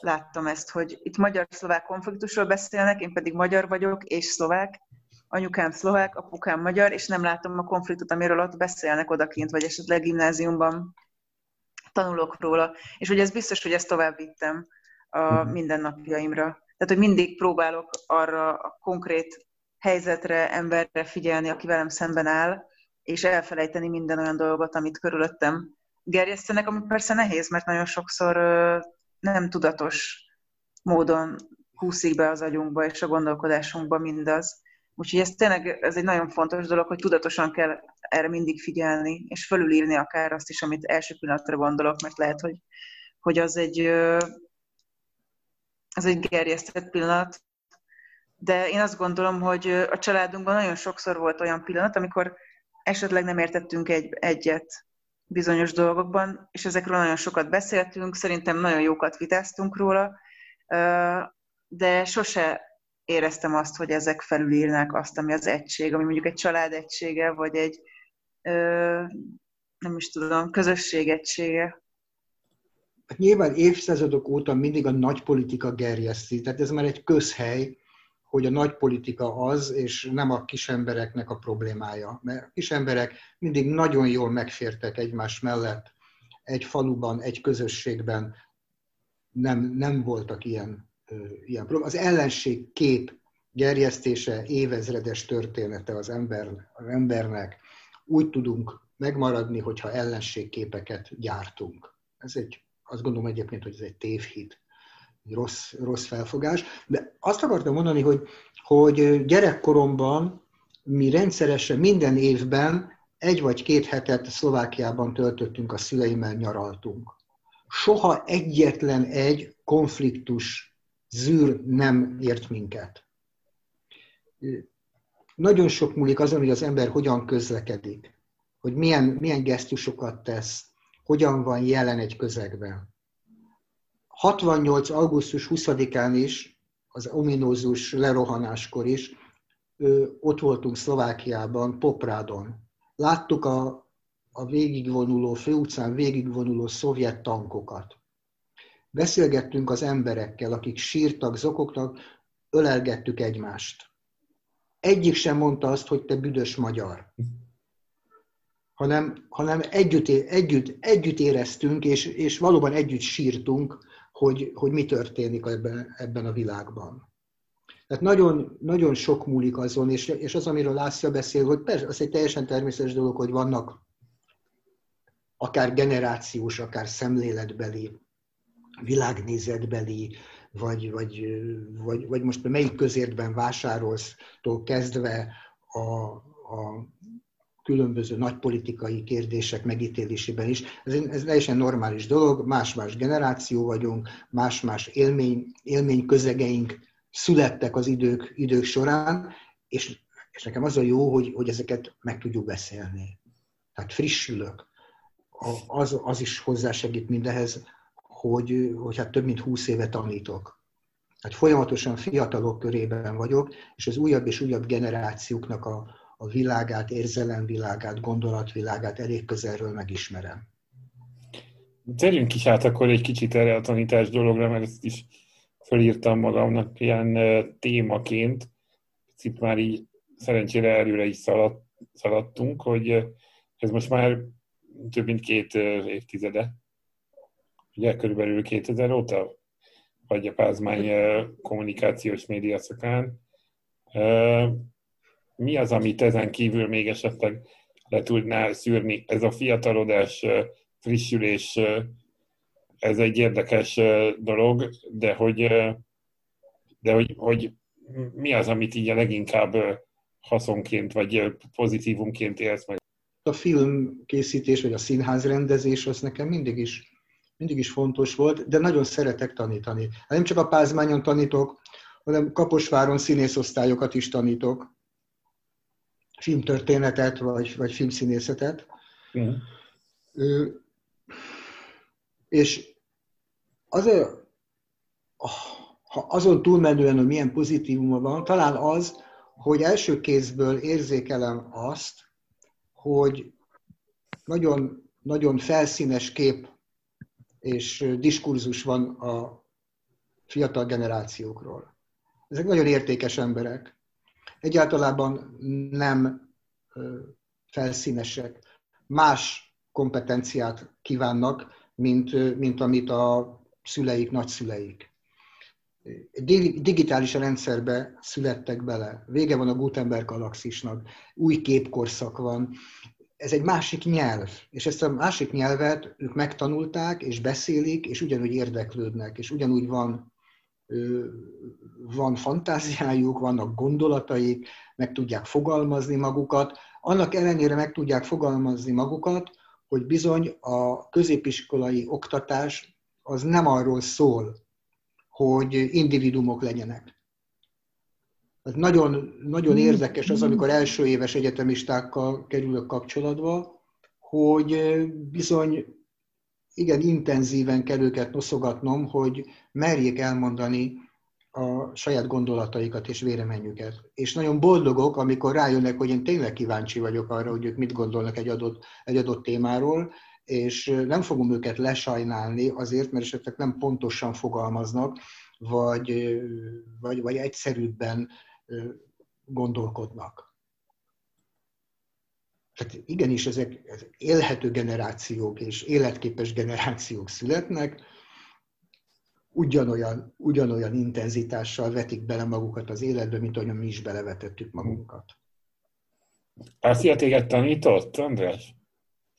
Speaker 2: láttam ezt, hogy itt magyar-szlovák konfliktusról beszélnek, én pedig magyar vagyok, és szlovák, anyukám szlovák, apukám magyar, és nem látom a konfliktut, amiről ott beszélnek odakint, vagy esetleg gimnáziumban tanulok róla. És hogy ez biztos, hogy ezt tovább vittem a mhm. mindennapjaimra. Tehát, hogy mindig próbálok arra a konkrét helyzetre, emberre figyelni, aki velem szemben áll, és elfelejteni minden olyan dolgot, amit körülöttem gerjesztenek, ami persze nehéz, mert nagyon sokszor nem tudatos módon húszik be az agyunkba és a gondolkodásunkba mindaz. Úgyhogy ez tényleg ez egy nagyon fontos dolog, hogy tudatosan kell erre mindig figyelni, és fölülírni akár azt is, amit első pillanatra gondolok, mert lehet, hogy, hogy az egy, az egy gerjesztett pillanat. De én azt gondolom, hogy a családunkban nagyon sokszor volt olyan pillanat, amikor esetleg nem értettünk egy, egyet bizonyos dolgokban, és ezekről nagyon sokat beszéltünk, szerintem nagyon jókat vitáztunk róla, de sose éreztem azt, hogy ezek felülírnák azt, ami az egység, ami mondjuk egy család egysége, vagy egy, nem is tudom, közösség egysége.
Speaker 3: Hát nyilván évszázadok óta mindig a nagy politika gerjeszti, tehát ez már egy közhely, hogy a nagy politika az, és nem a kis embereknek a problémája. Mert a kis emberek mindig nagyon jól megfértek egymás mellett, egy faluban, egy közösségben, nem, nem voltak ilyen, ilyen problémák. Az ellenség kép gerjesztése évezredes története az, ember, az embernek. Úgy tudunk megmaradni, hogyha ellenségképeket gyártunk. Ez egy, azt gondolom egyébként, hogy ez egy tévhit rossz, rossz felfogás. De azt akartam mondani, hogy, hogy gyerekkoromban mi rendszeresen minden évben egy vagy két hetet Szlovákiában töltöttünk, a szüleimmel nyaraltunk. Soha egyetlen egy konfliktus zűr nem ért minket. Nagyon sok múlik azon, hogy az ember hogyan közlekedik, hogy milyen, milyen gesztusokat tesz, hogyan van jelen egy közegben. 68. augusztus 20-án is, az ominózus lerohanáskor is, ott voltunk Szlovákiában, Poprádon. Láttuk a, a végigvonuló, főutcán végigvonuló szovjet tankokat. Beszélgettünk az emberekkel, akik sírtak, zokogtak, ölelgettük egymást. Egyik sem mondta azt, hogy te büdös magyar. Hanem, hanem együtt, együtt, együtt éreztünk, és, és valóban együtt sírtunk, hogy, hogy mi történik ebben, ebben a világban. Tehát nagyon, nagyon sok múlik azon, és, és az, amiről László beszél, hogy persze, az egy teljesen természetes dolog, hogy vannak akár generációs, akár szemléletbeli, világnézetbeli, vagy, vagy, vagy, vagy most melyik közértben vásárolsz, kezdve a, a különböző nagypolitikai kérdések megítélésében is. Ez, ez teljesen normális dolog, más-más generáció vagyunk, más-más élmény, élmény közegeink születtek az idők, idők során, és, és nekem az a jó, hogy, hogy ezeket meg tudjuk beszélni. Tehát frissülök. Az, az is hozzásegít mindehez, hogy, hogy hát több mint húsz éve tanítok. Hát folyamatosan fiatalok körében vagyok, és az újabb és újabb generációknak a, a világát, érzelemvilágát, gondolatvilágát elég közelről megismerem.
Speaker 1: Térjünk is át akkor egy kicsit erre a tanítás dologra, mert ezt is felírtam magamnak ilyen témaként. Itt már így szerencsére előre is szaladt, szaladtunk, hogy ez most már több mint két évtizede, ugye körülbelül 2000 óta, vagy a Pázmány kommunikációs média szakán mi az, amit ezen kívül még esetleg le tudná szűrni? Ez a fiatalodás, frissülés, ez egy érdekes dolog, de hogy, de hogy, hogy mi az, amit így a leginkább haszonként vagy pozitívumként élsz meg?
Speaker 3: A filmkészítés vagy a színházrendezés az nekem mindig is, mindig is fontos volt, de nagyon szeretek tanítani. Hát nem csak a Pázmányon tanítok, hanem Kaposváron színészosztályokat is tanítok filmtörténetet, vagy, vagy filmszínészetet. Mm. És az a, ha azon túlmenően, hogy milyen pozitívuma van, talán az, hogy első kézből érzékelem azt, hogy nagyon, nagyon felszínes kép és diskurzus van a fiatal generációkról. Ezek nagyon értékes emberek. Egyáltalában nem felszínesek. Más kompetenciát kívánnak, mint, mint amit a szüleik, nagyszüleik. Digitális rendszerbe születtek bele. Vége van a Gutenberg galaxisnak, új képkorszak van. Ez egy másik nyelv, és ezt a másik nyelvet ők megtanulták, és beszélik, és ugyanúgy érdeklődnek, és ugyanúgy van, van fantáziájuk, vannak gondolataik, meg tudják fogalmazni magukat. Annak ellenére meg tudják fogalmazni magukat, hogy bizony a középiskolai oktatás az nem arról szól, hogy individumok legyenek. Ez nagyon, nagyon érdekes az, amikor első éves egyetemistákkal kerülök kapcsolatba, hogy bizony igen intenzíven kell őket noszogatnom, hogy merjék elmondani a saját gondolataikat és véleményüket. És nagyon boldogok, amikor rájönnek, hogy én tényleg kíváncsi vagyok arra, hogy ők mit gondolnak egy adott, egy adott témáról, és nem fogom őket lesajnálni azért, mert esetleg nem pontosan fogalmaznak, vagy, vagy, vagy egyszerűbben gondolkodnak. Tehát igenis, ezek, ezek élhető generációk és életképes generációk születnek, ugyanolyan, ugyanolyan intenzitással vetik bele magukat az életbe, mint ahogyan mi is belevetettük magunkat.
Speaker 1: Ásziá téged tanított, András?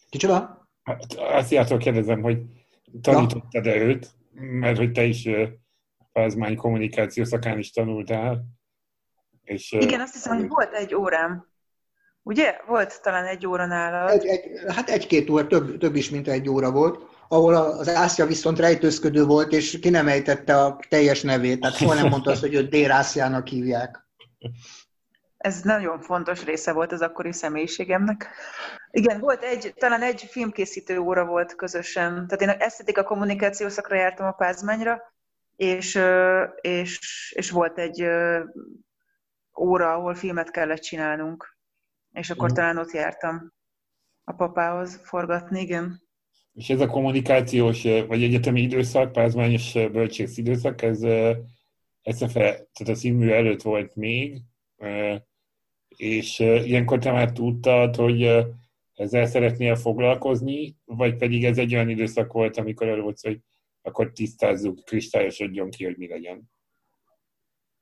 Speaker 3: Kicsoda?
Speaker 1: Hát Ásziától kérdezem, hogy tanítottad-e őt, mert hogy te is pázmány kommunikáció szakán is tanultál.
Speaker 2: És, Igen, azt hiszem, hogy volt egy órám. Ugye? Volt talán egy óra nálad?
Speaker 3: Egy, egy, hát egy-két óra, több, több is, mint egy óra volt, ahol az Ászia viszont rejtőzködő volt, és ki nem ejtette a teljes nevét, tehát soha nem mondta azt, hogy őt Dér Ásziának hívják.
Speaker 2: Ez nagyon fontos része volt az akkori személyiségemnek. Igen, volt egy, talán egy filmkészítő óra volt közösen. Tehát én esztetika kommunikáció szakra jártam a Pázmányra, és, és, és volt egy óra, ahol filmet kellett csinálnunk. És akkor mm. talán ott jártam a papához forgatni, igen.
Speaker 1: És ez a kommunikációs, vagy egyetemi időszak, pázmányos bölcsész időszak, ez SFE, tehát a színmű előtt volt még, és ilyenkor te már tudtad, hogy ezzel szeretnél foglalkozni, vagy pedig ez egy olyan időszak volt, amikor volt, hogy akkor tisztázzuk, kristályosodjon ki, hogy mi legyen.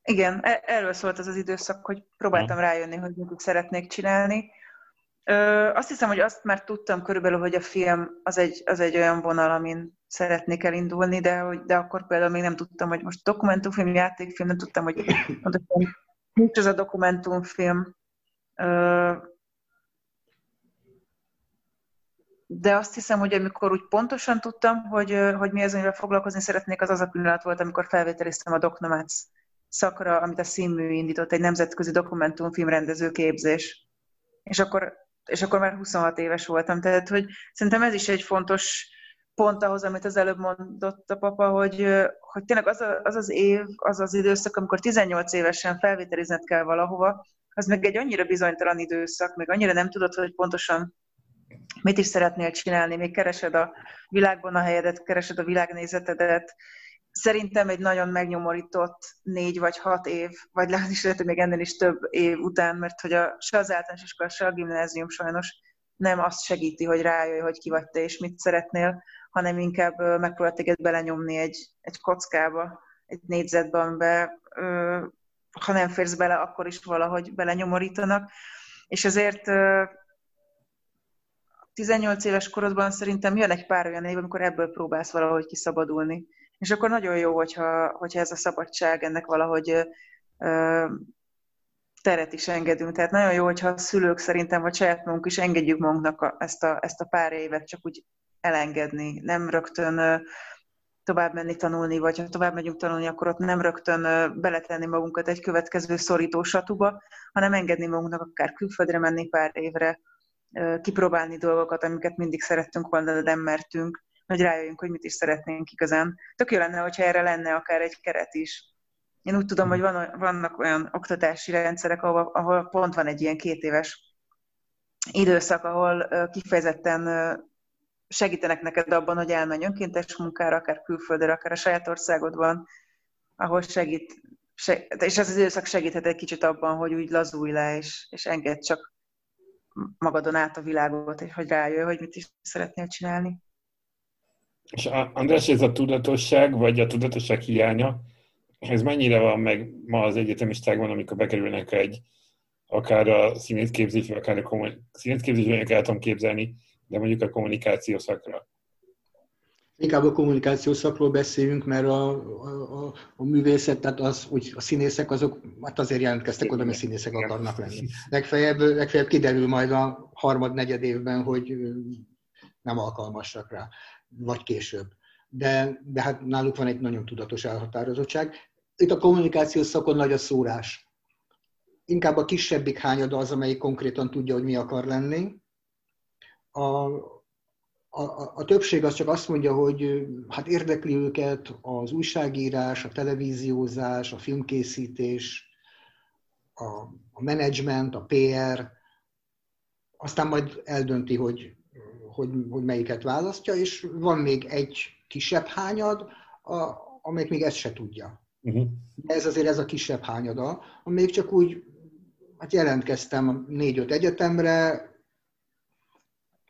Speaker 2: Igen, e- erről szólt az az időszak, hogy próbáltam rájönni, hogy mit szeretnék csinálni. Ö, azt hiszem, hogy azt már tudtam körülbelül, hogy a film az egy, az egy olyan vonal, amin szeretnék elindulni, de, hogy, de akkor például még nem tudtam, hogy most dokumentumfilm, játékfilm, nem tudtam, hogy nincs az a dokumentumfilm. Ö, de azt hiszem, hogy amikor úgy pontosan tudtam, hogy, hogy mi az, amivel foglalkozni szeretnék, az az a pillanat volt, amikor felvételiztem a Doknomac szakra, amit a színmű indított, egy nemzetközi dokumentumfilm rendező képzés. És akkor, és akkor már 26 éves voltam, tehát hogy szerintem ez is egy fontos pont ahhoz, amit az előbb mondott a papa, hogy, hogy tényleg az, a, az az év, az az időszak, amikor 18 évesen felvételizned kell valahova, az meg egy annyira bizonytalan időszak, meg annyira nem tudod, hogy pontosan mit is szeretnél csinálni, még keresed a világban a helyedet, keresed a világnézetedet. Szerintem egy nagyon megnyomorított négy vagy hat év, vagy lehet is lehet, még ennél is több év után, mert hogy a, se az általános iskola, se a gimnázium sajnos nem azt segíti, hogy rájöjj, hogy ki vagy te és mit szeretnél, hanem inkább megpróbál téged belenyomni egy, egy kockába, egy négyzetbe, amiben ha nem férsz bele, akkor is valahogy belenyomorítanak. És ezért 18 éves korodban szerintem jön egy pár olyan év, amikor ebből próbálsz valahogy kiszabadulni. És akkor nagyon jó, hogyha, hogyha ez a szabadság ennek valahogy ö, teret is engedünk. Tehát nagyon jó, hogyha a szülők szerintem, vagy saját magunk is engedjük magunknak a, ezt, a, ezt a pár évet csak úgy elengedni. Nem rögtön ö, tovább menni tanulni, vagy ha tovább megyünk tanulni, akkor ott nem rögtön beletenni magunkat egy következő szorító satuba, hanem engedni magunknak akár külföldre menni pár évre, kipróbálni dolgokat, amiket mindig szerettünk volna, de nem mertünk, hogy rájöjjünk, hogy mit is szeretnénk igazán. Tök jó lenne, hogyha erre lenne akár egy keret is. Én úgy tudom, hogy van, vannak olyan oktatási rendszerek, ahol, ahol pont van egy ilyen két éves időszak, ahol kifejezetten segítenek neked abban, hogy elmenj önkéntes munkára, akár külföldre, akár a saját országodban, ahol segít, segít és ez az időszak segíthet egy kicsit abban, hogy úgy lazulj le, és, és engedd csak magadon át a világot, és hogy rájöjj, hogy mit is szeretnél csinálni.
Speaker 1: És András, ez a tudatosság, vagy a tudatosság hiánya, ez mennyire van meg ma az egyetemistákban, amikor bekerülnek egy akár a színészképzésbe, akár a kommun... színészképzésbe el tudom képzelni, de mondjuk a kommunikáció szakra.
Speaker 3: Inkább a kommunikáció szakról beszéljünk, mert a, a, a, a művészet, tehát az, úgy a színészek, azok hát azért jelentkeztek oda, mert színészek akarnak lenni. Legfeljebb, legfeljebb kiderül majd a harmad, negyed évben, hogy nem alkalmasak rá, vagy később. De, de hát náluk van egy nagyon tudatos elhatározottság. Itt a kommunikáció szakon nagy a szórás. Inkább a kisebbik hányada az, amelyik konkrétan tudja, hogy mi akar lenni, a, a, a többség az csak azt mondja, hogy hát érdekli őket az újságírás, a televíziózás, a filmkészítés, a, a menedzsment, a PR, aztán majd eldönti, hogy, hogy, hogy melyiket választja, és van még egy kisebb hányad, a, amelyik még ezt se tudja. Uh-huh. De ez azért ez a kisebb hányada, amelyik csak úgy, hát jelentkeztem négy-öt egyetemre,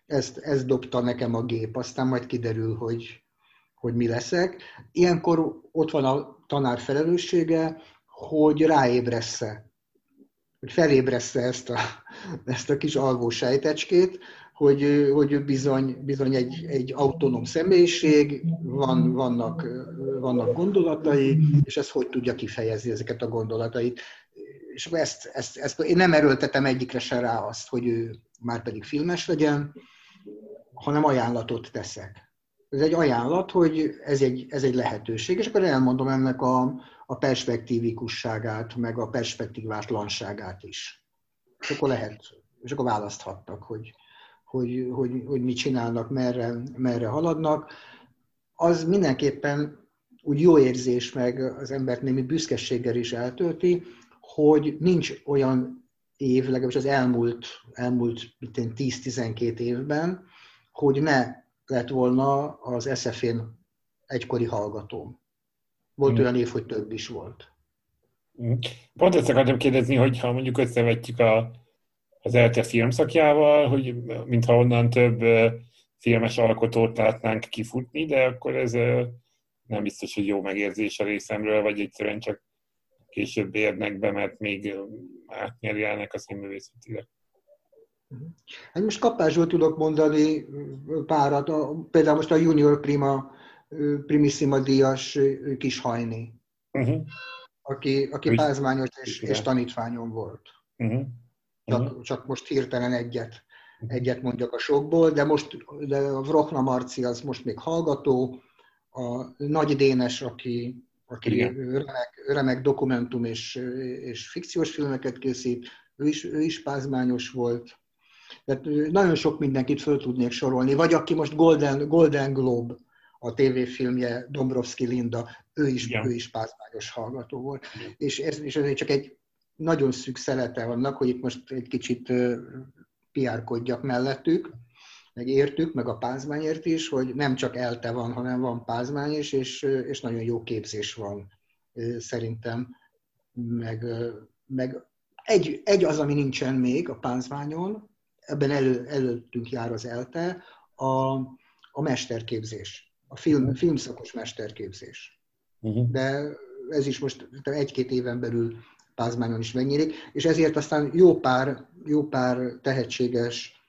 Speaker 3: ezt, ezt dobta nekem a gép, aztán majd kiderül, hogy, hogy mi leszek. Ilyenkor ott van a tanár felelőssége, hogy ráébressze, hogy felébressze ezt a, ezt a kis alvó sejtecskét, hogy, hogy bizony, bizony egy, egy autonóm személyiség, van, vannak, vannak gondolatai, és ez hogy tudja kifejezni ezeket a gondolatait. És ezt, ezt, ezt, én nem erőltetem egyikre se rá azt, hogy ő már pedig filmes legyen, hanem ajánlatot teszek. Ez egy ajánlat, hogy ez egy, ez egy lehetőség, és akkor elmondom ennek a, a perspektívikusságát, meg a perspektívátlanságát is. És akkor lehet, és akkor választhatnak, hogy, hogy, hogy, hogy mit csinálnak, merre, merre haladnak. Az mindenképpen úgy jó érzés, meg az embert némi büszkeséggel is eltölti, hogy nincs olyan év, legalábbis az elmúlt, elmúlt 10-12 évben, hogy ne lett volna az SF-én egykori hallgatóm. Volt mm. olyan év, hogy több is volt.
Speaker 1: Mm. Pont ezt akartam kérdezni, hogy ha mondjuk összevetjük a, az ELTE filmszakjával, hogy mintha onnan több filmes alkotót látnánk kifutni, de akkor ez nem biztos, hogy jó megérzés a részemről, vagy egyszerűen csak később érnek be, mert még átnyerjelnek a színművészetire.
Speaker 3: Hát most kapásból tudok mondani párat, például most a Junior Prima, Primissima díjas kis hajni, uh-huh. aki, aki pázmányos és, és tanítványom volt. Uh-huh. Csak, uh-huh. csak most hirtelen egyet, egyet mondjak a sokból, de most de a Vrochna Marci az most még hallgató, a Nagy Dénes, aki, aki remek, remek dokumentum és, és fikciós filmeket készít, ő is, ő is pázmányos volt. Tehát nagyon sok mindenkit föl tudnék sorolni. Vagy aki most Golden, Golden Globe, a tévéfilmje Dombrovski Linda, ő is, ja. ő is pázmányos hallgató volt. Ja. És, ez, és ez csak egy nagyon szűk szelete annak, hogy itt most egy kicsit piárkodjak mellettük, meg értük, meg a pázmányért is, hogy nem csak elte van, hanem van pázmány is, és, és nagyon jó képzés van szerintem, meg, meg egy, egy az, ami nincsen még a pázmányon, ebben elő, előttünk jár az ELTE, a, a mesterképzés, a film, uh-huh. filmszakos mesterképzés. Uh-huh. De ez is most egy-két éven belül Pázmányon is megnyílik, és ezért aztán jó pár, jó pár tehetséges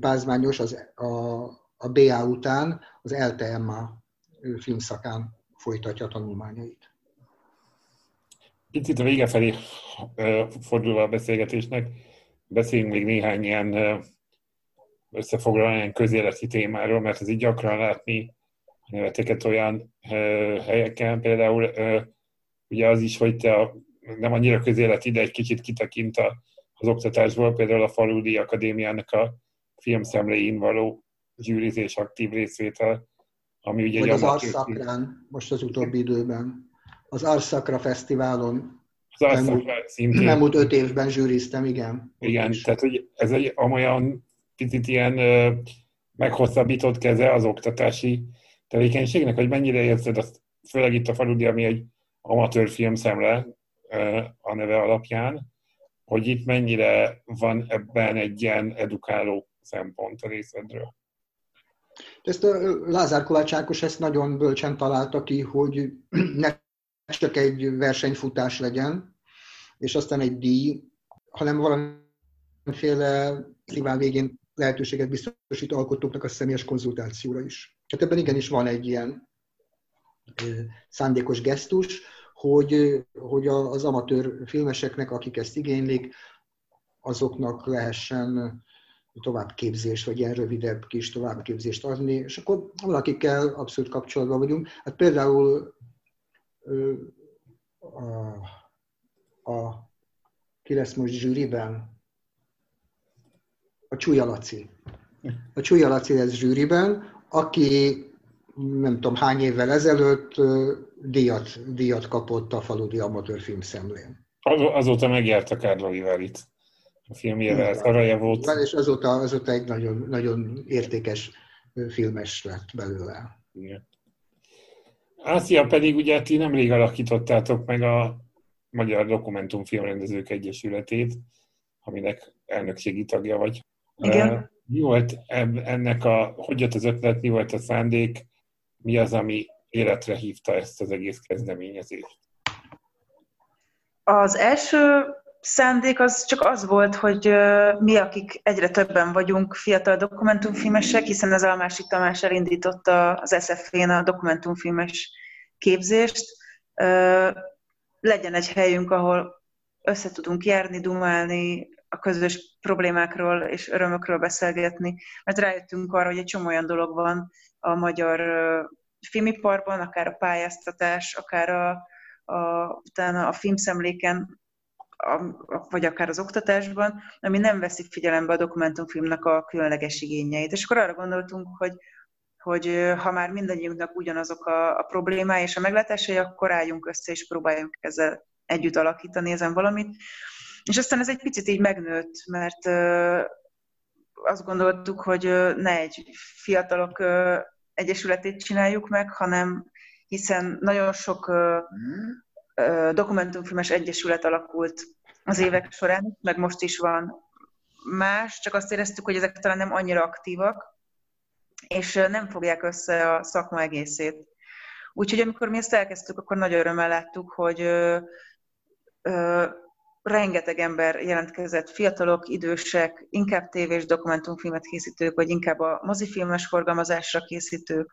Speaker 3: pázmányos az, a, a BA után az LTMA filmszakán folytatja a tanulmányait.
Speaker 1: Picit a vége felé fordulva a beszélgetésnek, beszéljünk még néhány ilyen összefoglaló ilyen közéleti témáról, mert ez így gyakran látni neveteket olyan helyeken, például ugye az is, hogy te a, nem annyira közélet ide egy kicsit kitekint az oktatásból, például a Faludi Akadémiának a filmszemléin való zsűrizés, aktív részvétel, ami ugye...
Speaker 3: Vagy az Arszakrán, most az utóbbi időben. Az Arszakra Fesztiválon
Speaker 1: az Arszakra
Speaker 3: szintén. Elmúlt öt évben zsűriztem, igen.
Speaker 1: Igen, tehát hogy ez egy olyan picit ilyen meghosszabbított keze az oktatási tevékenységnek, hogy mennyire érzed azt, főleg itt a faludi, ami egy amatőr filmszemle a neve alapján, hogy itt mennyire van ebben egy ilyen edukáló szempont a részedről.
Speaker 3: Ezt a Lázár Kovács Ákos ezt nagyon bölcsen találta ki, hogy ne csak egy versenyfutás legyen, és aztán egy díj, hanem valamiféle szíván végén lehetőséget biztosít alkotóknak a személyes konzultációra is. Hát ebben igenis van egy ilyen szándékos gesztus, hogy, hogy az amatőr filmeseknek, akik ezt igénylik, azoknak lehessen továbbképzést, vagy ilyen rövidebb kis továbbképzést adni, és akkor valakikkel abszolút kapcsolatban vagyunk. Hát például a, a, ki lesz most zsűriben? A Csúlya Laci. A Csúlya Laci lesz zsűriben, aki nem tudom hány évvel ezelőtt díjat, díjat kapott a faludi amatőr filmszemlén.
Speaker 1: Az, azóta megjárta Kárló Iverit a filmjével, Szaraja volt.
Speaker 3: És azóta, azóta egy nagyon, nagyon értékes filmes lett belőle. Igen.
Speaker 1: Ázia pedig ugye ti nemrég alakítottátok meg a Magyar Dokumentumfilmrendezők Egyesületét, aminek elnökségi tagja vagy.
Speaker 2: Igen.
Speaker 1: Mi volt ennek a, hogy jött az ötlet, mi volt a szándék, mi az, ami életre hívta ezt az egész kezdeményezést?
Speaker 2: Az első szándék az csak az volt, hogy mi, akik egyre többen vagyunk fiatal dokumentumfilmesek, hiszen az Almási Tamás elindította az SF-én a dokumentumfilmes képzést, legyen egy helyünk, ahol össze tudunk járni, dumálni, a közös problémákról és örömökről beszélgetni, mert rájöttünk arra, hogy egy csomó olyan dolog van a magyar filmiparban, akár a pályáztatás, akár a, a, utána a filmszemléken, a, vagy akár az oktatásban, ami nem veszik figyelembe a dokumentumfilmnek a különleges igényeit. És akkor arra gondoltunk, hogy, hogy ha már mindannyiunknak ugyanazok a, a problémái és a meglátásai, akkor álljunk össze és próbáljunk ezzel együtt alakítani ezen valamit. És aztán ez egy picit így megnőtt, mert azt gondoltuk, hogy ne egy fiatalok egyesületét csináljuk meg, hanem hiszen nagyon sok dokumentumfilmes egyesület alakult az évek során, meg most is van más, csak azt éreztük, hogy ezek talán nem annyira aktívak, és nem fogják össze a szakma egészét. Úgyhogy amikor mi ezt elkezdtük, akkor nagy örömmel láttuk, hogy rengeteg ember jelentkezett, fiatalok, idősek, inkább tévés dokumentumfilmet készítők, vagy inkább a mozifilmes forgalmazásra készítők,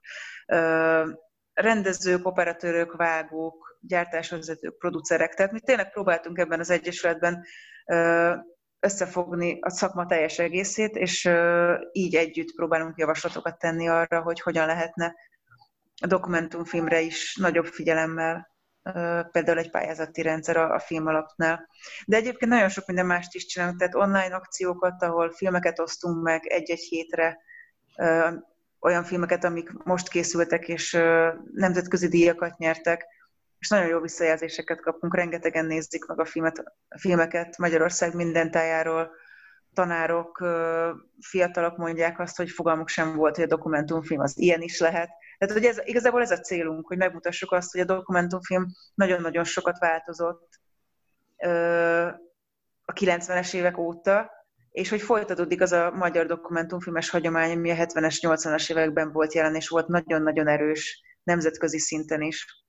Speaker 2: rendezők, operatőrök, vágók, gyártásvezetők, producerek. Tehát mi tényleg próbáltunk ebben az egyesületben összefogni a szakma teljes egészét, és így együtt próbálunk javaslatokat tenni arra, hogy hogyan lehetne a dokumentumfilmre is nagyobb figyelemmel például egy pályázati rendszer a, a film alapnál. De egyébként nagyon sok minden mást is csinálunk, tehát online akciókat, ahol filmeket osztunk meg egy-egy hétre, olyan filmeket, amik most készültek, és nemzetközi díjakat nyertek, és nagyon jó visszajelzéseket kapunk, rengetegen nézik meg a, filmet, filmeket. Magyarország minden tájáról, tanárok, fiatalok mondják azt, hogy fogalmuk sem volt, hogy a dokumentumfilm az ilyen is lehet, tehát hogy ez, igazából ez a célunk, hogy megmutassuk azt, hogy a dokumentumfilm nagyon-nagyon sokat változott a 90-es évek óta, és hogy folytatódik az a magyar dokumentumfilmes hagyomány, ami a 70-es, 80-as években volt jelen, és volt nagyon-nagyon erős nemzetközi szinten is.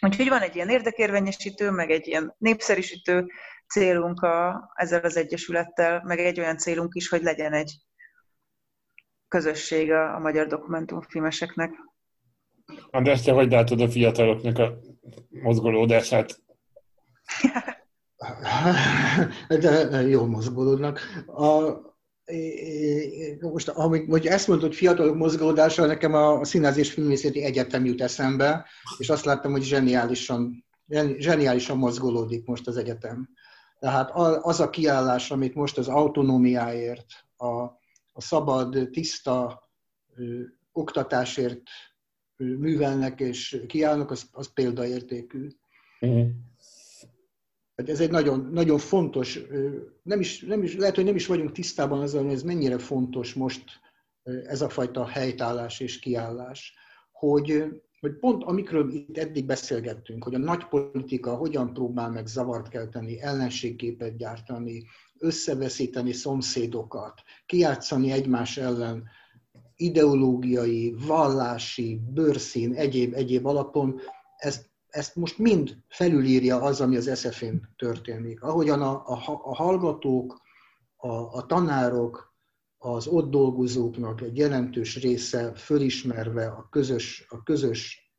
Speaker 2: Úgyhogy van egy ilyen érdekérvényesítő, meg egy ilyen népszerűsítő célunk a, ezzel az egyesülettel, meg egy olyan célunk is, hogy legyen egy közösség a, a magyar dokumentumfilmeseknek.
Speaker 1: András, te hogy látod a fiataloknak a mozgolódását?
Speaker 3: De jó mozgolódnak. A, most, amíg, hogy ezt mondod, hogy fiatalok mozgódása, nekem a Színház és Filmészeti Egyetem jut eszembe, és azt láttam, hogy zseniálisan, zseniálisan mozgolódik most az egyetem. Tehát az a kiállás, amit most az autonómiáért, a, a szabad, tiszta ö, oktatásért ö, művelnek és kiállnak, az, az példaértékű. Mm. Ez egy nagyon, nagyon fontos, nem is, nem is, lehet, hogy nem is vagyunk tisztában azzal, hogy ez mennyire fontos most ez a fajta helytállás és kiállás, hogy, hogy pont amikről itt eddig beszélgettünk, hogy a nagy politika hogyan próbál meg zavart kelteni, ellenségképet gyártani, összeveszíteni szomszédokat, kiátszani egymás ellen ideológiai, vallási, bőrszín, egyéb, egyéb alapon, ezt ezt most mind felülírja az, ami az SF-én történik. Ahogyan a, a, a hallgatók, a, a tanárok, az ott dolgozóknak egy jelentős része fölismerve a közös, a közös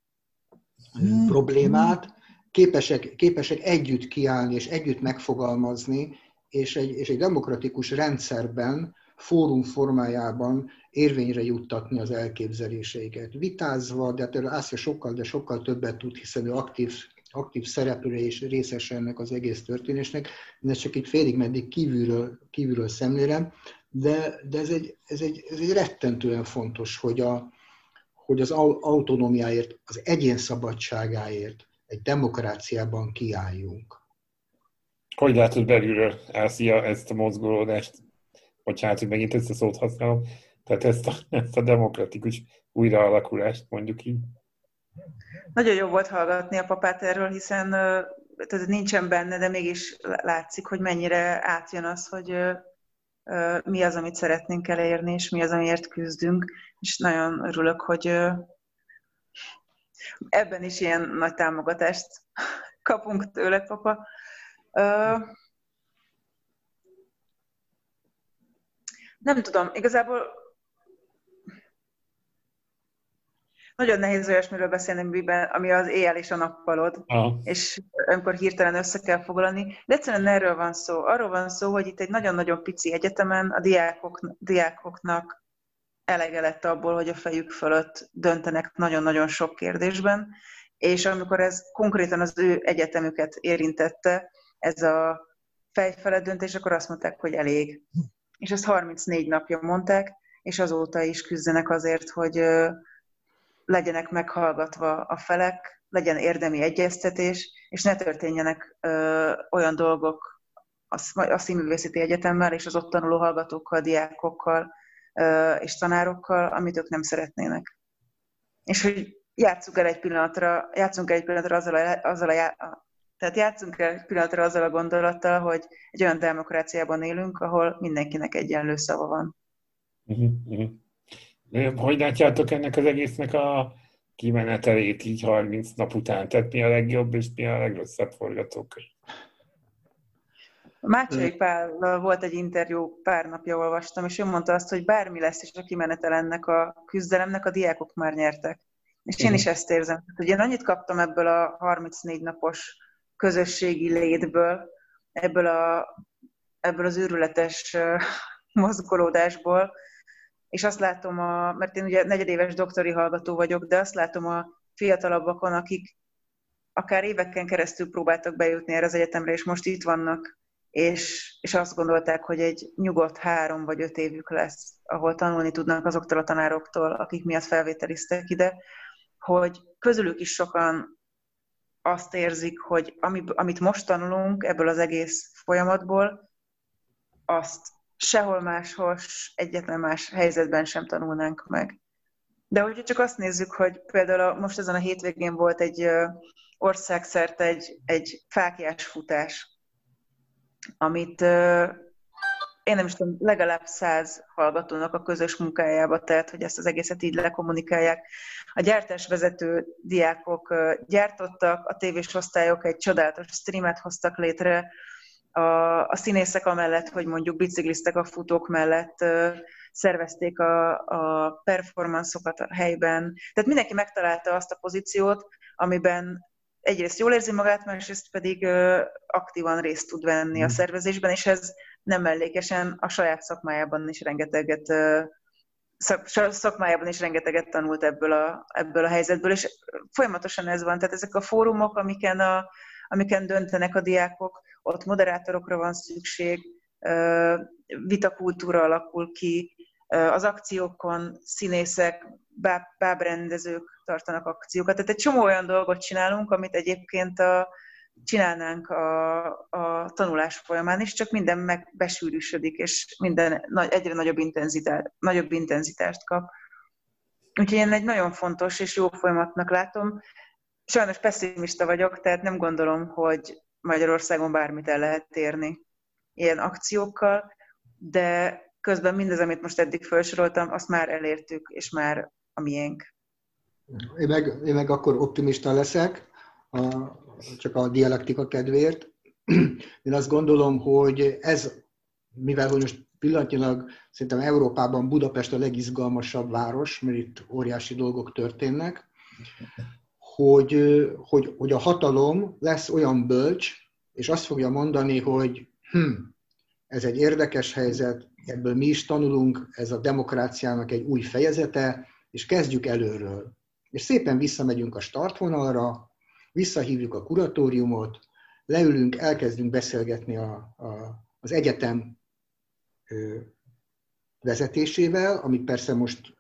Speaker 3: mm. problémát, képesek, képesek együtt kiállni és együtt megfogalmazni, és egy, és egy demokratikus rendszerben, fórum formájában érvényre juttatni az elképzeléseiket. Vitázva, de hát Ászja sokkal, de sokkal többet tud, hiszen ő aktív, aktív szereplője és részes ennek az egész történésnek. Én ezt csak itt félig meddig kívülről, kívülről szemlélem, de, de ez, egy, ez, egy, ez egy rettentően fontos, hogy, a, hogy az autonómiáért, az egyén szabadságáért egy demokráciában kiálljunk.
Speaker 1: Hogy látod belülről, Ászia, ezt a mozgolódást? Bocsánat, hogy megint ezt a szót használom. Tehát ezt a, ezt a demokratikus újraalakulást mondjuk így.
Speaker 2: Nagyon jó volt hallgatni a papát erről, hiszen tehát nincsen benne, de mégis látszik, hogy mennyire átjön az, hogy mi az, amit szeretnénk elérni, és mi az, amiért küzdünk. És nagyon örülök, hogy ebben is ilyen nagy támogatást kapunk tőle, papa. Nem tudom, igazából nagyon nehéz olyasmiről beszélni, ami az éjjel és a nappalod, Aha. és amikor hirtelen össze kell foglalni. De egyszerűen erről van szó. Arról van szó, hogy itt egy nagyon-nagyon pici egyetemen a diákok, diákoknak elege lett abból, hogy a fejük fölött döntenek nagyon-nagyon sok kérdésben, és amikor ez konkrétan az ő egyetemüket érintette, ez a fejfelett döntés, akkor azt mondták, hogy elég. És ezt 34 napja mondták, és azóta is küzdenek azért, hogy legyenek meghallgatva a felek, legyen érdemi egyeztetés, és ne történjenek ö, olyan dolgok a, a Színművészeti Egyetemmel és az ott tanuló hallgatókkal, diákokkal ö, és tanárokkal, amit ők nem szeretnének. És hogy játsszunk el egy pillanatra, játszunk el egy pillanatra azzal a, azzal a, tehát játszunk el egy pillanatra azzal a gondolattal, hogy egy olyan demokráciában élünk, ahol mindenkinek egyenlő szava van. Uh-huh, uh-huh.
Speaker 1: Hogy látjátok ennek az egésznek a kimenetelét így 30 nap után? Tehát mi a legjobb és mi a legrosszabb forgatókönyv?
Speaker 2: Mácsai Pál volt egy interjú, pár napja olvastam, és ő mondta azt, hogy bármi lesz is a kimenetel ennek a küzdelemnek, a diákok már nyertek. És én is ezt érzem. Hogy én annyit kaptam ebből a 34 napos közösségi létből, ebből, a, ebből az őrületes mozgolódásból, és azt látom, a, mert én ugye negyedéves doktori hallgató vagyok, de azt látom a fiatalabbakon, akik akár éveken keresztül próbáltak bejutni erre az egyetemre, és most itt vannak, és, és azt gondolták, hogy egy nyugodt három vagy öt évük lesz, ahol tanulni tudnak azoktól a tanároktól, akik miatt felvételiztek ide, hogy közülük is sokan azt érzik, hogy ami, amit most tanulunk ebből az egész folyamatból, azt sehol máshol, egyetlen más helyzetben sem tanulnánk meg. De hogyha csak azt nézzük, hogy például a, most ezen a hétvégén volt egy országszerte egy, egy fákjás futás, amit én nem is tudom, legalább száz hallgatónak a közös munkájába tett, hogy ezt az egészet így lekommunikálják. A gyártásvezető diákok gyártottak, a tévés osztályok egy csodálatos streamet hoztak létre, a, a színészek amellett, hogy mondjuk bicikliztek a futók mellett, szervezték a, a performanszokat a helyben. Tehát mindenki megtalálta azt a pozíciót, amiben egyrészt jól érzi magát, másrészt pedig aktívan részt tud venni a mm. szervezésben, és ez nem mellékesen a saját szakmájában is rengeteget szak, szakmájában is rengeteget tanult ebből a, ebből a helyzetből, és folyamatosan ez van. Tehát ezek a fórumok, amiken, a, amiken döntenek a diákok, ott moderátorokra van szükség, vitakultúra alakul ki, az akciókon színészek, báb, bábrendezők tartanak akciókat. Tehát egy csomó olyan dolgot csinálunk, amit egyébként a, csinálnánk a, a tanulás folyamán is, csak minden megbesűrűsödik, és minden egyre nagyobb intenzitást, nagyobb intenzitást kap. Úgyhogy én egy nagyon fontos és jó folyamatnak látom. Sajnos pessimista vagyok, tehát nem gondolom, hogy Magyarországon bármit el lehet érni ilyen akciókkal, de közben mindez, amit most eddig felsoroltam, azt már elértük, és már a miénk.
Speaker 3: Én meg, én meg akkor optimista leszek, a, csak a dialektika kedvéért. Én azt gondolom, hogy ez, mivel hogy most pillanatnyilag szerintem Európában Budapest a legizgalmasabb város, mert itt óriási dolgok történnek, hogy, hogy, hogy a hatalom lesz olyan bölcs, és azt fogja mondani, hogy hm, ez egy érdekes helyzet, ebből mi is tanulunk, ez a demokráciának egy új fejezete, és kezdjük előről. És szépen visszamegyünk a startvonalra, visszahívjuk a kuratóriumot, leülünk, elkezdünk beszélgetni a, a, az egyetem ö, vezetésével, amit persze most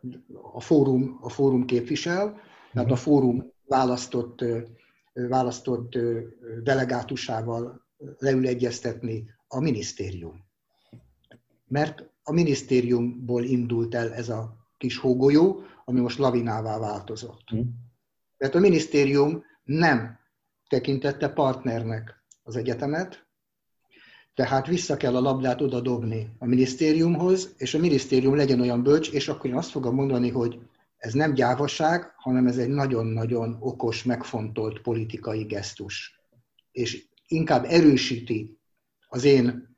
Speaker 3: a fórum, a fórum képvisel, tehát a fórum választott, választott delegátusával leül egyeztetni a minisztérium. Mert a minisztériumból indult el ez a kis hógolyó, ami most lavinává változott. Mm. Tehát a minisztérium nem tekintette partnernek az egyetemet, tehát vissza kell a labdát oda dobni a minisztériumhoz, és a minisztérium legyen olyan bölcs, és akkor én azt fogom mondani, hogy ez nem gyávaság, hanem ez egy nagyon-nagyon okos, megfontolt politikai gesztus. És inkább erősíti az én,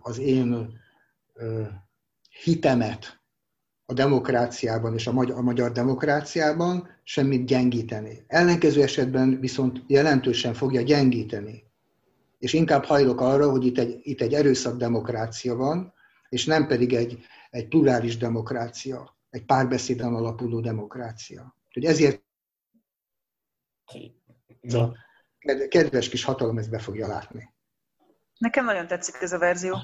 Speaker 3: az én hitemet a demokráciában és a magyar, a magyar demokráciában semmit gyengíteni. Ellenkező esetben viszont jelentősen fogja gyengíteni. És inkább hajlok arra, hogy itt egy, itt egy erőszakdemokrácia van, és nem pedig egy, egy plurális demokrácia, egy párbeszéden alapuló demokrácia. Úgyhogy ezért a kedves kis hatalom ezt be fogja látni.
Speaker 2: Nekem nagyon tetszik ez a verzió.